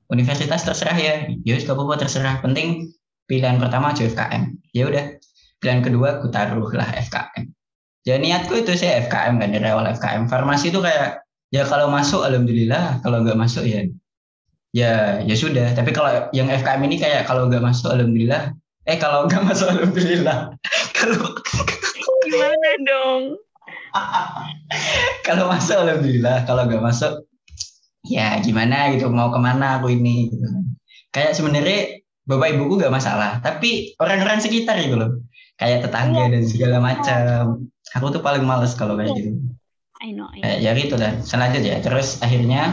Speaker 3: universitas terserah ya. Ya wes apa-apa terserah. Penting pilihan pertama aja FKM ya udah. Pilihan kedua aku taruh lah FKM ya niatku itu sih FKM kan dari awal FKM farmasi itu kayak ya kalau masuk alhamdulillah. Kalau nggak masuk ya ya ya sudah. Tapi kalau yang FKM ini kayak kalau nggak masuk alhamdulillah. Eh kalau nggak masuk alhamdulillah. Kalau
Speaker 1: Gimana dong?
Speaker 3: kalau masuk alhamdulillah. Kalau nggak masuk ya gimana gitu mau ke mana aku ini gitu kan. kayak sebenarnya bapak ibuku nggak masalah tapi orang-orang sekitar gitu loh. Kayak tetangga dan segala macam. Aku tuh paling males kalau kayak gitu.
Speaker 1: I know, I know.
Speaker 3: ya gitu dan selanjutnya terus akhirnya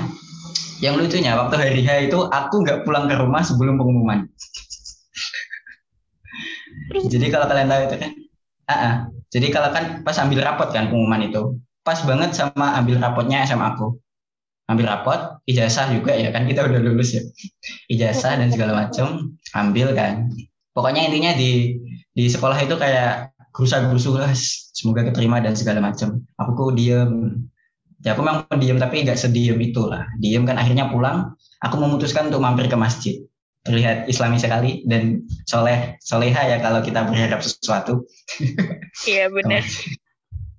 Speaker 3: yang lucunya waktu hari H itu aku nggak pulang ke rumah sebelum pengumuman. Jadi kalau kalian tahu itu kan ah. jadi kalau kan pas ambil rapot kan pengumuman itu. Pas banget sama ambil rapotnya SMA aku. Ambil rapot ijazah juga ya kan kita udah lulus ya. Ijazah dan segala macam ambil kan. Pokoknya intinya di di sekolah itu kayak gerusa gerusu lah. Semoga keterima dan segala macam aku kok diem. Ya aku memang pendiam tapi nggak sediem itulah. Diem kan akhirnya pulang aku memutuskan untuk mampir ke masjid terlihat islami sekali dan soleh soleha ya kalau kita berharap sesuatu.
Speaker 1: Iya benar.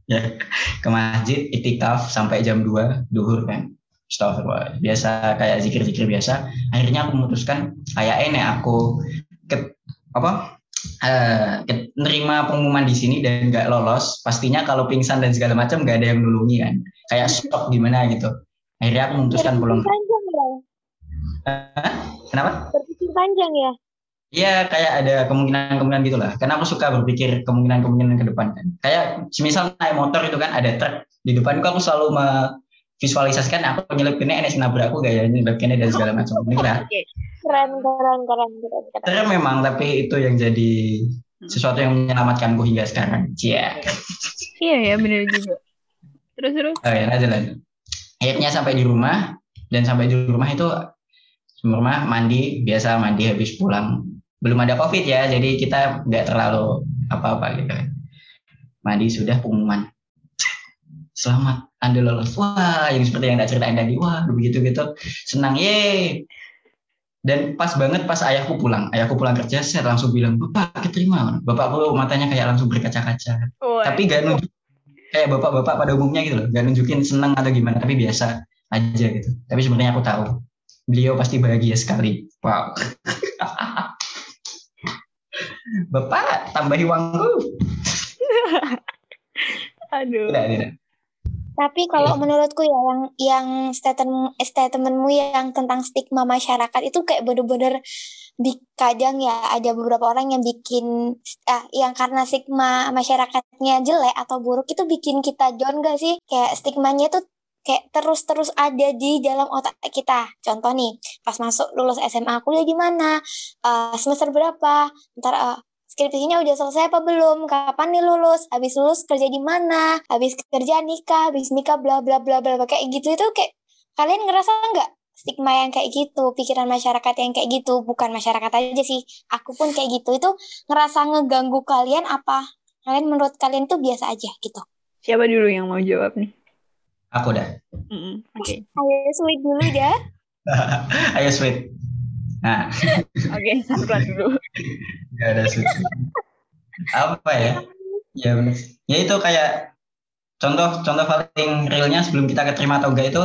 Speaker 3: ya ke masjid itikaf sampai jam 2 duhur kan. Astagfirullah. biasa kayak zikir-zikir biasa. Akhirnya aku memutuskan kayak ini aku ke, apa? Eh ke- nerima pengumuman di sini dan nggak lolos pastinya kalau pingsan dan segala macam nggak ada yang nulungi kan. Kayak stok gimana gitu. Akhirnya aku memutuskan pulang. Kenapa
Speaker 2: panjang ya.
Speaker 3: Iya kayak ada kemungkinan-kemungkinan gitu lah. Karena aku suka berpikir kemungkinan-kemungkinan ke depan kan. Kayak semisal naik motor itu kan ada truk di depanku aku selalu memvisualisasikan aku nyelipinnya enes nabrak aku gaya nyelipinnya dan segala macam. Ini lah.
Speaker 1: Oke.
Speaker 2: Keren, keren, keren, keren, keren.
Speaker 3: Terus memang tapi itu yang jadi sesuatu yang menyelamatkanku hingga sekarang. Cia.
Speaker 1: Iya ya benar juga. Terus terus.
Speaker 3: Oh ya lanjut lanjut. Akhirnya sampai di rumah dan sampai di rumah itu rumah mandi biasa mandi habis pulang. Belum ada covid ya jadi kita nggak terlalu apa-apa gitu. Mandi sudah pengumuman. Selamat anda lolos. Wah yang seperti yang tak ceritain tadi. Wah begitu gitu. Senang ye dan pas banget pas ayahku pulang. Ayahku pulang kerja saya langsung bilang bapak keterima. Bapakku matanya kayak langsung berkaca-kaca. Tapi gak nunjuk kayak bapak-bapak pada umumnya gitu loh. Gak nunjukin seneng atau gimana tapi biasa aja gitu. Tapi sebenarnya aku tahu beliau pasti bahagia sekali. Wow. Bapak tambahi uangku.
Speaker 1: Aduh.
Speaker 3: tidak tidak.
Speaker 2: Tapi kalau menurutku ya yang yang statement statementmu yang tentang stigma masyarakat itu kayak bener-bener di kadang ya ada beberapa orang yang bikin ah yang karena stigma masyarakatnya jelek atau buruk itu bikin kita down gak sih? Kayak stigmanya tuh kayak terus-terus ada di dalam otak kita. Contoh nih, pas masuk lulus SMA kuliah di mana? Eh, semester berapa? Ntar eh, skripsinya udah selesai apa belum? Kapan nih lulus? Habis lulus kerja di mana? Habis kerja nikah, habis nikah bla bla bla bla bla. kayak gitu itu kayak kalian ngerasa nggak stigma yang kayak gitu, pikiran masyarakat yang kayak gitu, bukan masyarakat aja sih, aku pun kayak gitu itu ngerasa ngeganggu kalian apa? Kalian menurut kalian tuh biasa aja gitu.
Speaker 1: Siapa dulu yang mau jawab nih?
Speaker 3: Aku dah
Speaker 1: Mm-mm, Oke.
Speaker 2: Ayo sweet dulu ya.
Speaker 3: ayo sweet nah
Speaker 1: Oke, Sarwan dulu.
Speaker 3: nggak ada sweet apa ya ya ya itu kayak contoh contoh paling realnya sebelum kita keterima atau enggak itu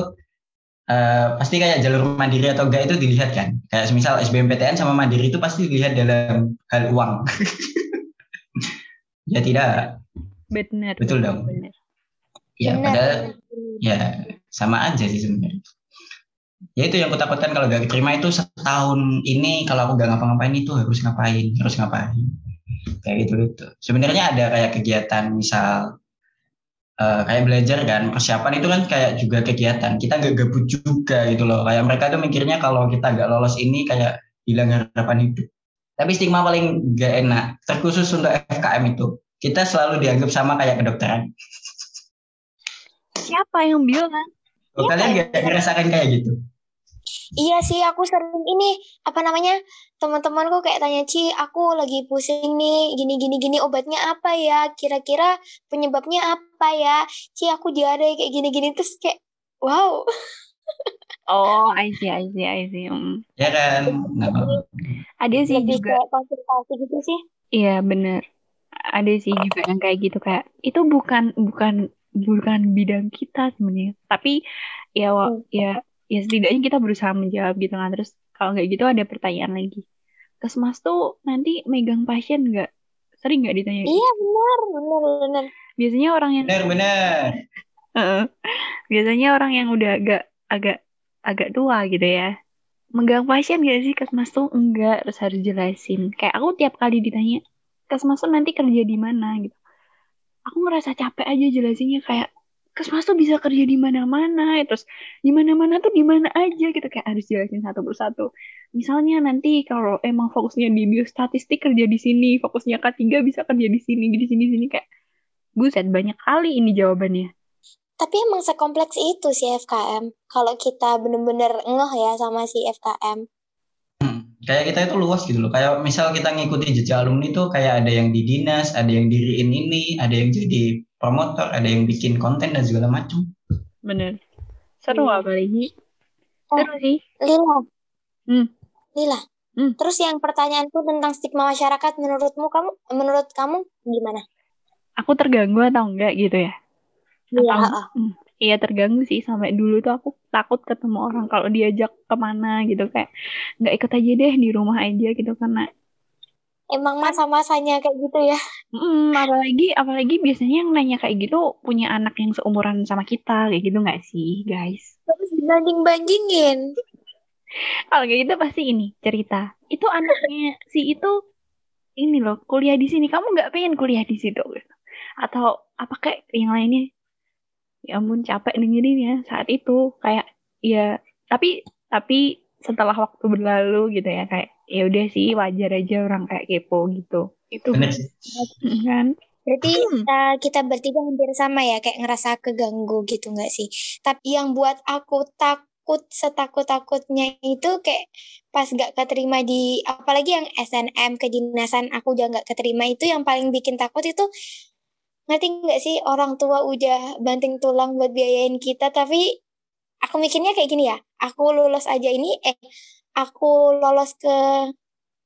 Speaker 3: eh, pasti kayak jalur mandiri atau enggak itu dilihat kan kayak semisal SBMPTN sama mandiri itu pasti dilihat dalam hal uang ya tidak
Speaker 1: Benar.
Speaker 3: Betul dong.
Speaker 1: Benar.
Speaker 3: Ya
Speaker 2: Benar.
Speaker 3: padahal ya sama aja sih sebenarnya. Ya itu yang aku takutkan kalau gak keterima itu setahun ini kalau aku gak ngapa-ngapain itu harus ngapain harus ngapain. Kayak gitu gitu sebenarnya ada kayak kegiatan misal eh, kayak belajar kan persiapan itu kan kayak juga kegiatan. Kita gak gabut juga gitu loh. Kayak mereka tuh mikirnya kalau kita gak lolos ini kayak hilang harapan hidup. Tapi stigma paling gak enak terkhusus untuk FKM itu kita selalu dianggap sama kayak kedokteran
Speaker 1: Siapa yang bilang?
Speaker 3: Kalau
Speaker 2: Iya,
Speaker 3: kalian
Speaker 2: kayak
Speaker 3: gak ngerasakan kayak gitu
Speaker 2: Iya sih, aku sering ini apa namanya teman-temanku kayak tanya Ci, aku lagi pusing nih, gini gini gini obatnya apa ya? Kira-kira penyebabnya apa ya? Ci, aku diare kayak gini gini terus kayak wow,
Speaker 1: Oh, I see, I see, I see. Mm.
Speaker 3: Ya kan?
Speaker 1: Ada sih
Speaker 2: Lebih
Speaker 1: juga.
Speaker 2: konsultasi gitu sih.
Speaker 1: Iya bener. Ada sih juga yang kayak gitu kayak itu bukan bukan bukan bidang kita sebenarnya. Tapi ya wa-
Speaker 2: Hmm.
Speaker 1: ya ya setidaknya kita berusaha menjawab gitu kan. Terus kalau nggak gitu ada pertanyaan lagi. Kesmas tuh nanti megang pasien nggak? Sering nggak ditanya? gitu?
Speaker 2: Iya benar, benar, benar.
Speaker 1: Biasanya orang yang
Speaker 3: Benar-benar.
Speaker 1: Heeh. biasanya orang yang udah agak agak agak tua gitu ya. Megang pasien gak sih Kesmas tuh enggak terus harus jelasin. Kayak aku tiap kali ditanya Kesmas tuh nanti kerja di mana gitu. Aku ngerasa capek aja jelasinnya kayak Kesmas tuh bisa kerja di mana-mana terus di mana-mana tuh di mana aja gitu kayak harus jelasin satu persatu. Misalnya nanti kalau emang fokusnya di biostatistik kerja di sini, fokusnya K3 bisa kerja di sini, di sini sini kayak buset banyak kali ini jawabannya.
Speaker 2: Tapi emang sekompleks itu si FKM. Kalau kita bener-bener ngeh ya sama si FKM.
Speaker 3: Kayak kita itu luas gitu loh. Kayak misal kita ngikuti jejak alumni tuh kayak ada yang di dinas, ada yang diriin ini, ada yang jadi promotor, ada yang bikin konten dan segala macam.
Speaker 1: Bener. Seru
Speaker 2: Hmm.
Speaker 1: apalagi.
Speaker 2: Oh.
Speaker 1: Seru sih.
Speaker 2: Lila.
Speaker 1: Hmm.
Speaker 2: Lila.
Speaker 1: Hmm.
Speaker 2: Terus yang pertanyaanku tentang stigma masyarakat menurutmu kamu menurut kamu gimana?
Speaker 1: Aku terganggu atau enggak gitu ya?
Speaker 2: Iya.
Speaker 1: Hmm, Iya terganggu sih sampai dulu tuh aku takut ketemu orang kalau diajak ke mana gitu kayak nggak ikut aja deh di rumah aja gitu karena
Speaker 2: Emang masa-masanya kayak gitu ya.
Speaker 1: mm, apalagi apalagi biasanya yang nanya kayak gitu punya anak yang seumuran sama kita kayak gitu nggak sih guys?
Speaker 2: Terus dibanding-bandingin.
Speaker 1: Kalau kayak gitu pasti ini cerita itu anaknya si itu ini loh kuliah di sini kamu nggak pengen kuliah di situ gitu. atau apa kayak yang lainnya ya ampun capek dengerin ya saat itu kayak ya tapi tapi setelah waktu berlalu gitu ya kayak ya udah sih wajar aja orang kayak kepo gitu itu
Speaker 3: sih.
Speaker 1: kan
Speaker 2: Berarti
Speaker 1: Hmm.
Speaker 2: uh, kita bertiga hampir sama ya, kayak ngerasa keganggu gitu nggak sih? Tapi yang buat aku takut setakut-takutnya itu kayak pas gak keterima di, apalagi yang SNM kedinasan aku udah gak keterima itu yang paling bikin takut itu ngerti nggak sih? Orang tua udah banting tulang buat biayain kita tapi aku mikirnya kayak gini ya. Aku lulus aja ini eh aku lolos ke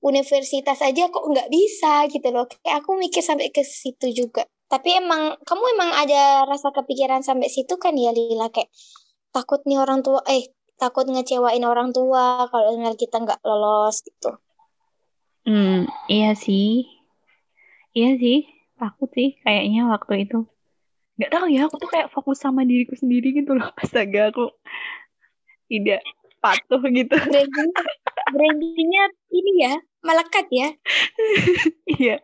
Speaker 2: universitas aja kok nggak bisa gitu loh. Kayak aku mikir sampai ke situ juga. Tapi emang kamu emang ada rasa kepikiran sampai situ kan ya Lila? Kayak takut nih orang tua eh takut ngecewain orang tua kalau kita nggak lolos gitu.
Speaker 1: Hmm iya sih. Iya sih takut sih kayaknya waktu itu. Nggak tahu ya aku tuh kayak fokus sama diriku sendiri gitu loh astaga aku tidak patuh gitu.
Speaker 2: Branding brandingnya ini ya melekat ya.
Speaker 1: Iya.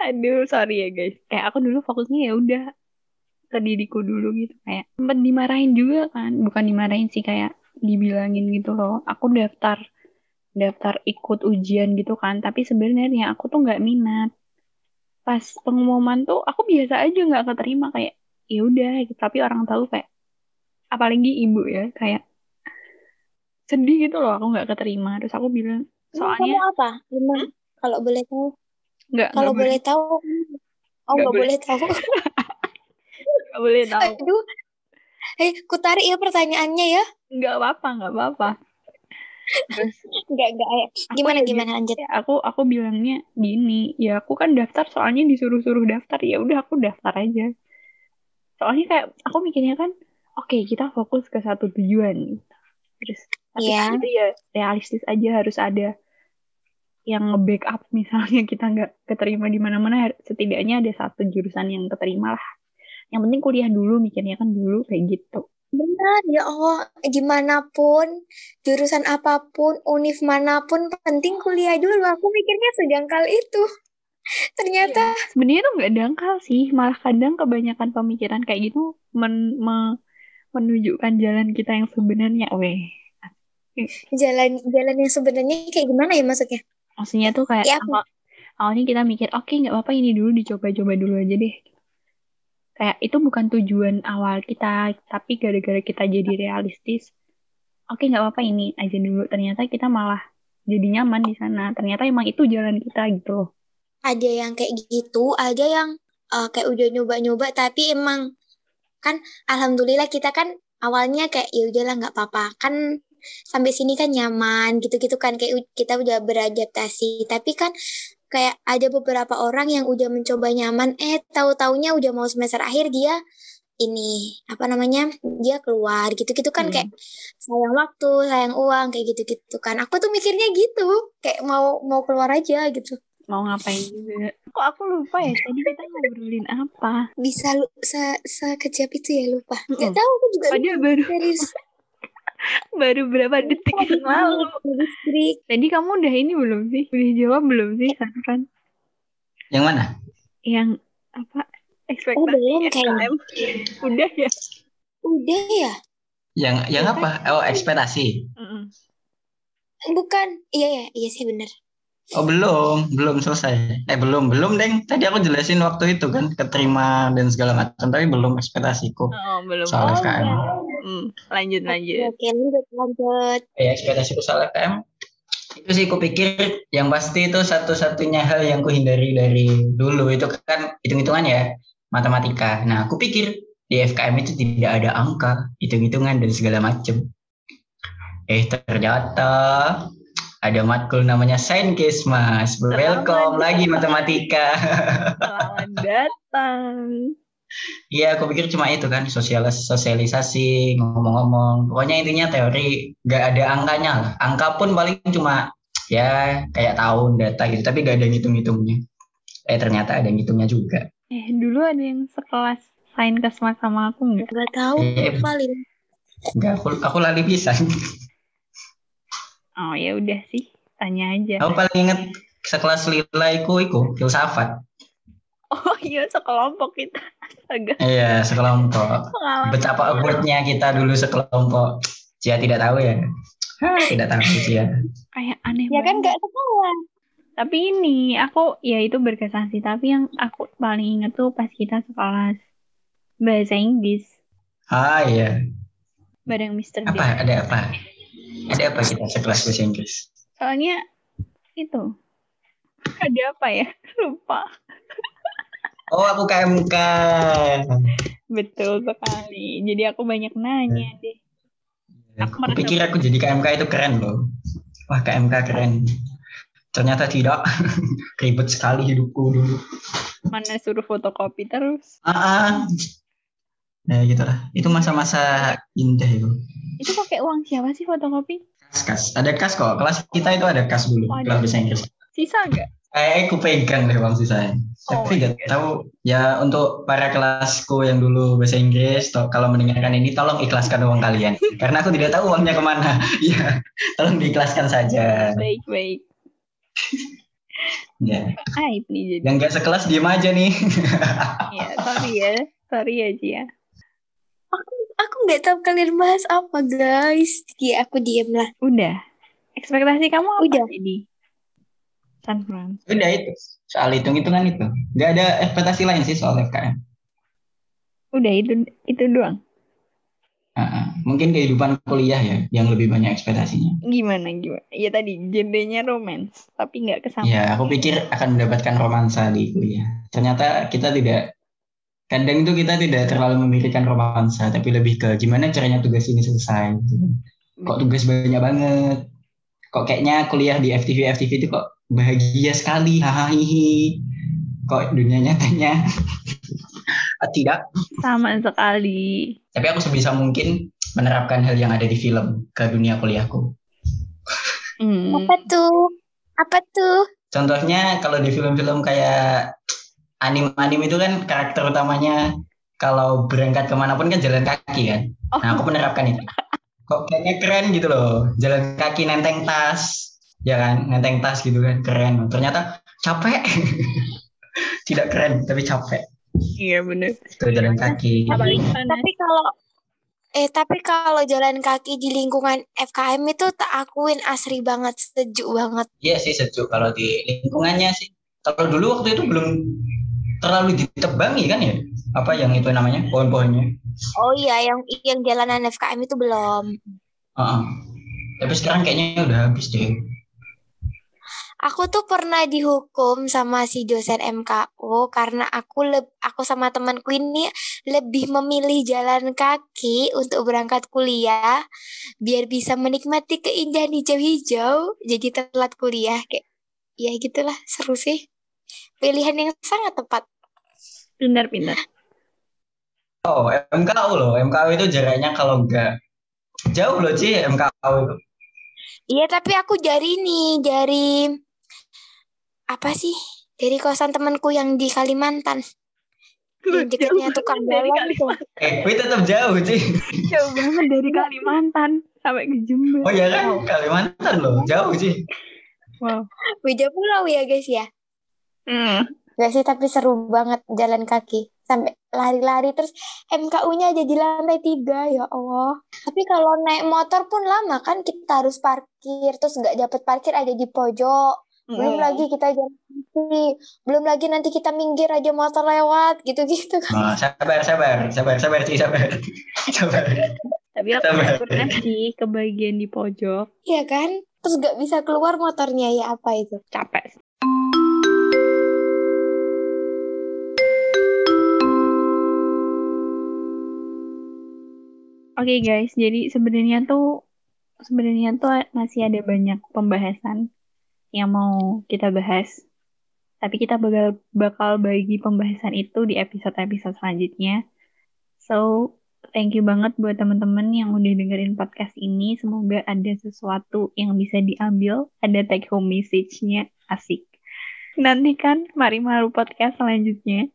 Speaker 1: Aduh sorry ya guys. Kayak aku dulu fokusnya ya udah ke diriku dulu gitu kayak sempet dimarahin juga kan. Bukan dimarahin sih kayak dibilangin gitu loh. Aku daftar daftar ikut ujian gitu kan. Tapi sebenarnya aku tuh nggak minat pas pengumuman tuh aku biasa aja nggak keterima kayak ya udah gitu. tapi orang tahu kayak apalagi ibu ya kayak sedih gitu loh aku nggak keterima. Terus aku bilang soalnya
Speaker 2: kamu apa? Gimana kalau boleh tahu?
Speaker 1: Nggak
Speaker 2: kalau
Speaker 1: boleh
Speaker 2: boleh tahu? oh
Speaker 1: Nggak boleh.
Speaker 2: boleh. tahu.
Speaker 1: Nggak boleh tahu.
Speaker 2: Aduh. Eh ku tarik ya pertanyaannya ya.
Speaker 1: Nggak apa-apa nggak apa-apa terus
Speaker 2: nggak nggak ya
Speaker 1: aku
Speaker 2: gimana
Speaker 1: ya
Speaker 2: gimana lanjut?
Speaker 1: ya, aku aku bilangnya gini ya aku kan daftar soalnya disuruh-suruh daftar ya udah aku daftar aja. Soalnya kayak aku mikirnya kan oke kita fokus ke satu tujuan. Terus tapi kan itu ya realistis aja harus ada yang nge-backup misalnya kita nggak keterima di mana-mana setidaknya ada satu jurusan yang keterima lah. Yang penting kuliah dulu mikirnya kan dulu kayak gitu
Speaker 2: Benar, ya Allah, di mana pun, jurusan apa pun, univ mana pun, penting kuliah dulu. Aku mikirnya sedangkal itu. Ternyata
Speaker 1: sebenarnya tuh nggak dangkal sih malah kadang kebanyakan pemikiran kayak gitu men- me- menunjukkan jalan kita yang sebenarnya weh
Speaker 2: jalan jalan yang sebenarnya kayak gimana ya maksudnya?
Speaker 1: maksudnya tuh kayak
Speaker 2: Ya,
Speaker 1: awal- awalnya kita mikir oke nggak apa-apa ini dulu dicoba-coba dulu aja deh kayak itu bukan tujuan awal kita tapi gara-gara kita jadi realistis oke nggak apa-apa ini aja dulu. Ternyata kita malah jadi nyaman di sana. Ternyata emang itu jalan kita gitu loh.
Speaker 2: Ada yang kayak gitu, ada yang uh, kayak udah nyoba-nyoba, tapi emang kan alhamdulillah kita kan awalnya kayak ya udahlah nggak apa-apa. Kan sampai sini kan nyaman gitu-gitu kan. Kayak kita udah beradaptasi. Tapi kan kayak ada beberapa orang yang udah mencoba nyaman eh tahu-taunya udah mau semester akhir dia ini apa namanya dia keluar gitu-gitu kan
Speaker 1: Hmm.
Speaker 2: kayak sayang waktu sayang uang kayak gitu-gitu kan aku tuh mikirnya gitu kayak mau mau keluar aja gitu
Speaker 1: Mau ngapain juga. Kok aku lupa ya tadi kita ngobrolin apa?
Speaker 2: bisa lu se sekejap itu ya lupa nggak
Speaker 1: Mm-mm.
Speaker 2: tahu aku juga
Speaker 1: Padahal baru
Speaker 2: serius
Speaker 1: baru berapa detik yang lalu.
Speaker 2: listrik
Speaker 1: Tadi kamu udah ini belum sih? Udah jawab belum sih, Sanfran?
Speaker 3: Yang mana?
Speaker 1: Yang apa?
Speaker 2: oh
Speaker 1: Ekspektasi
Speaker 2: belum kayaknya
Speaker 1: SKM. Udah ya?
Speaker 2: udah ya
Speaker 3: Yang yang apa? Oh, ekspektasi.
Speaker 2: Bukan iya ya iya sih bener
Speaker 3: Oh, belum, belum selesai. Eh, belum, belum, Deng. Tadi aku jelasin waktu itu kan keterima dan segala macam, tapi belum ekspektasiku.
Speaker 1: Oh, belum.
Speaker 3: Soal
Speaker 2: Oh,
Speaker 3: FKM.
Speaker 2: iya.
Speaker 1: Hmm, lanjut lanjut.
Speaker 2: oke lanjut lanjut
Speaker 3: Ya, ekspektasiku soal FKM. Itu sih kupikir yang pasti itu satu-satunya hal yang kuhindari dari dulu itu kan hitung-hitungan ya, matematika. Nah, aku pikir di FKM itu tidak ada angka, hitung-hitungan dan segala macam. Eh, ternyata ada matkul namanya Sainkes, Mas. Welcome lagi matematika.
Speaker 1: Selamat datang.
Speaker 3: Iya, aku pikir cuma itu kan sosialis sosialisasi ngomong-ngomong. Pokoknya intinya teori nggak ada angkanya lah. Angka pun paling cuma ya kayak tahun data gitu, tapi nggak ada ngitung-ngitungnya. Eh ternyata ada ngitungnya juga.
Speaker 1: Eh, dulu ada yang sekelas sain kesmas sama aku nggak?
Speaker 2: nggak tahu
Speaker 3: Eh.
Speaker 2: paling
Speaker 3: Nggak, aku, aku lali bisa.
Speaker 1: Oh, ya udah sih. Tanya aja.
Speaker 3: Aku paling inget sekelas lila iku iku filsafat.
Speaker 1: Oh iya, sekelompok kita. Agak
Speaker 3: Iya sekelompok.
Speaker 1: pengalaman.
Speaker 3: Betapa awkwardnya kita dulu sekelompok. Cia tidak tahu ya. Tidak tahu Cia.
Speaker 1: Kayak aneh
Speaker 2: ya kan
Speaker 1: banget.
Speaker 2: nggak sekolah
Speaker 1: Tapi ini, aku ya itu berkesan sih. Tapi yang aku paling inget tuh pas kita sekelas bahasa Inggris.
Speaker 3: Ah iya.
Speaker 1: Bareng Mr. D.
Speaker 3: Apa? Ada apa? Ada apa kita sekelas bahasa Inggris?
Speaker 1: Soalnya itu. Ada apa ya? Lupa.
Speaker 3: Oh, aku KMK.
Speaker 1: Betul sekali. Jadi aku banyak nanya deh. Aku
Speaker 3: Aku
Speaker 1: merasa-
Speaker 3: pikir aku jadi KMK itu keren loh. Wah, KMK keren. Ternyata tidak. Ribet sekali hidupku dulu.
Speaker 1: Mana suruh fotokopi terus.
Speaker 3: Ah, ah. Ya gitu lah. Itu masa-masa indah itu.
Speaker 1: Itu pakai uang siapa sih fotokopi?
Speaker 3: Kas-kas. Ada kas kok. Kelas kita itu ada kas dulu.
Speaker 1: Oh.
Speaker 3: Kelas bahasa Inggris.
Speaker 1: Sisa nggak?
Speaker 3: Eh, aku pegang deh bang sisanya.
Speaker 1: Oh,
Speaker 3: Tapi nggak tahu ya untuk para kelasku yang dulu bahasa Inggris, to- kalau mendengarkan ini tolong ikhlaskan uang kalian. Karena aku tidak tahu uangnya ke mana. Ya, tolong diikhlaskan saja.
Speaker 1: Baik, baik.
Speaker 3: Ya.
Speaker 1: Aib nih jadi.
Speaker 3: Yang nggak sekelas diem aja nih.
Speaker 1: Ya, sorry ya. Sorry ya, Cia.
Speaker 2: aku nggak tahu kalian bahas apa guys ya aku diem lah
Speaker 1: Udah. Ekspektasi kamu apa
Speaker 2: Udah.
Speaker 1: jadi? San Fran.
Speaker 3: Udah itu. Soal hitung-hitungan itu. Nggak ada ekspektasi lain sih soal FKM.
Speaker 1: Udah itu itu doang.
Speaker 3: Ah. mungkin kehidupan kuliah ya yang lebih banyak ekspektasinya.
Speaker 1: Gimana gimana? Ya tadi genrenya romance, tapi nggak kesama.
Speaker 3: Ya, aku pikir akan mendapatkan romansa di kuliah. Ternyata kita tidak kadang itu kita tidak terlalu memikirkan romansa, tapi lebih ke gimana caranya tugas ini selesai. gitu. Kok tugas banyak banget. Kok kayaknya kuliah di FTV FTV itu kok bahagia sekali, hahaha. Kok dunia nyatanya Ah, tidak.
Speaker 1: Sama sekali.
Speaker 3: Tapi aku sebisa mungkin menerapkan hal yang ada di film ke dunia kuliahku.
Speaker 1: Hmm.
Speaker 2: apa tuh apa tuh
Speaker 3: Contohnya kalau di film-film kayak anim-anim itu kan karakter utamanya kalau berangkat ke mana pun kan jalan kaki kan.
Speaker 1: Oh,
Speaker 3: Nah aku menerapkan itu. Kok kayaknya keren gitu loh. Jalan kaki nenteng tas. Ya kan, nenteng tas gitu kan. Keren. Ternyata capek. Tidak keren, tapi capek.
Speaker 1: iya bener.
Speaker 3: Itu jalan kaki.
Speaker 1: Panas.
Speaker 2: tapi kalau eh tapi kalau jalan kaki di lingkungan FKM itu tak akuin asri banget sejuk banget
Speaker 3: Iya sih sejuk kalau di lingkungannya sih. Kalau dulu waktu itu belum terlalu ditebangi kan ya? Apa yang itu namanya? Pohon-pohonnya.
Speaker 2: oh iya yang yang jalanan FKM itu belum
Speaker 3: Heeh. Tapi sekarang kayaknya udah habis deh.
Speaker 2: Aku tuh pernah dihukum sama si dosen MKU karena aku leb aku sama temanku ini lebih memilih jalan kaki untuk berangkat kuliah biar bisa menikmati keindahan hijau-hijau jadi telat kuliah kayak ya gitulah seru sih pilihan yang sangat tepat
Speaker 1: Pintar-pintar.
Speaker 3: Oh, MKU loh. MKU itu jaraknya kalau enggak jauh loh, Ci, MKU itu.
Speaker 2: iya tapi aku dari ini dari apa sih dari kosan temanku yang di Kalimantan yang dekatnya tukang
Speaker 1: dari
Speaker 2: bawang itu
Speaker 3: Eh, tapi tetap jauh, Ci.
Speaker 1: Jauh banget dari Kalimantan sampai ke Jember.
Speaker 3: Oh ya kan, Kalimantan loh, jauh, Ci.
Speaker 1: Wow.
Speaker 2: beda pulau ya guys ya
Speaker 1: Hmm.
Speaker 2: Gak sih tapi seru banget jalan kaki sampai lari-lari terus MKU-nya aja di lantai tiga ya Allah. Tapi kalau naik motor pun lama kan kita harus parkir terus nggak dapet parkir ada di pojok. Belum
Speaker 1: Hmm.
Speaker 2: lagi kita jalan. Belum lagi nanti kita minggir aja motor lewat gitu-gitu kan.
Speaker 3: Oh, sabar, sabar, sabar, sabar, Ci, sabar. sabar.
Speaker 1: Tapi aku
Speaker 3: Sabar.
Speaker 1: pernah sih ke bagian di pojok.
Speaker 2: Iya kan? Terus nggak bisa keluar motornya ya apa itu?
Speaker 1: Capek. sih. Oke guys, jadi sebenarnya tuh sebenarnya tuh masih ada banyak pembahasan yang mau kita bahas. Tapi kita bakal bakal bagi pembahasan itu di episode-episode selanjutnya. So, thank you banget buat teman-teman yang udah dengerin podcast ini. Semoga ada sesuatu yang bisa diambil, ada take home message-nya asik. Nantikan Mari Maru podcast selanjutnya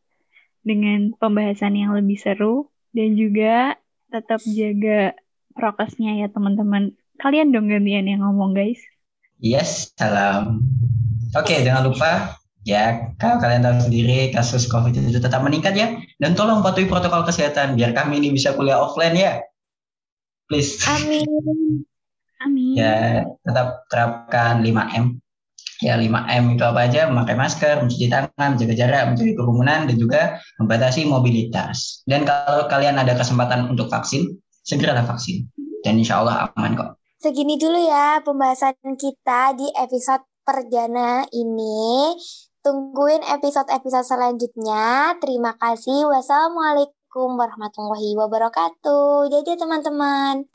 Speaker 1: dengan pembahasan yang lebih seru dan juga tetap jaga prokesnya ya teman-teman. Kalian dong gantian yang ngomong guys.
Speaker 3: Yes, salam. Oke, jangan lupa ya kalau kalian tahu sendiri kasus COVID itu tetap meningkat ya dan tolong patuhi protokol kesehatan biar kami ini bisa kuliah offline ya. Please.
Speaker 2: Amin.
Speaker 1: Amin.
Speaker 3: Ya, tetap terapkan 5M. Ya, 5M itu apa aja? Memakai masker, mencuci tangan, menjaga jarak, menjauhi kerumunan, dan juga membatasi mobilitas. Dan kalau kalian ada kesempatan untuk vaksin, segeralah vaksin. Dan insya Allah aman kok.
Speaker 2: Segini dulu ya pembahasan kita di episode perdana ini. Tungguin episode-episode selanjutnya. Terima kasih. Wassalamualaikum warahmatullahi wabarakatuh. Jadi teman-teman.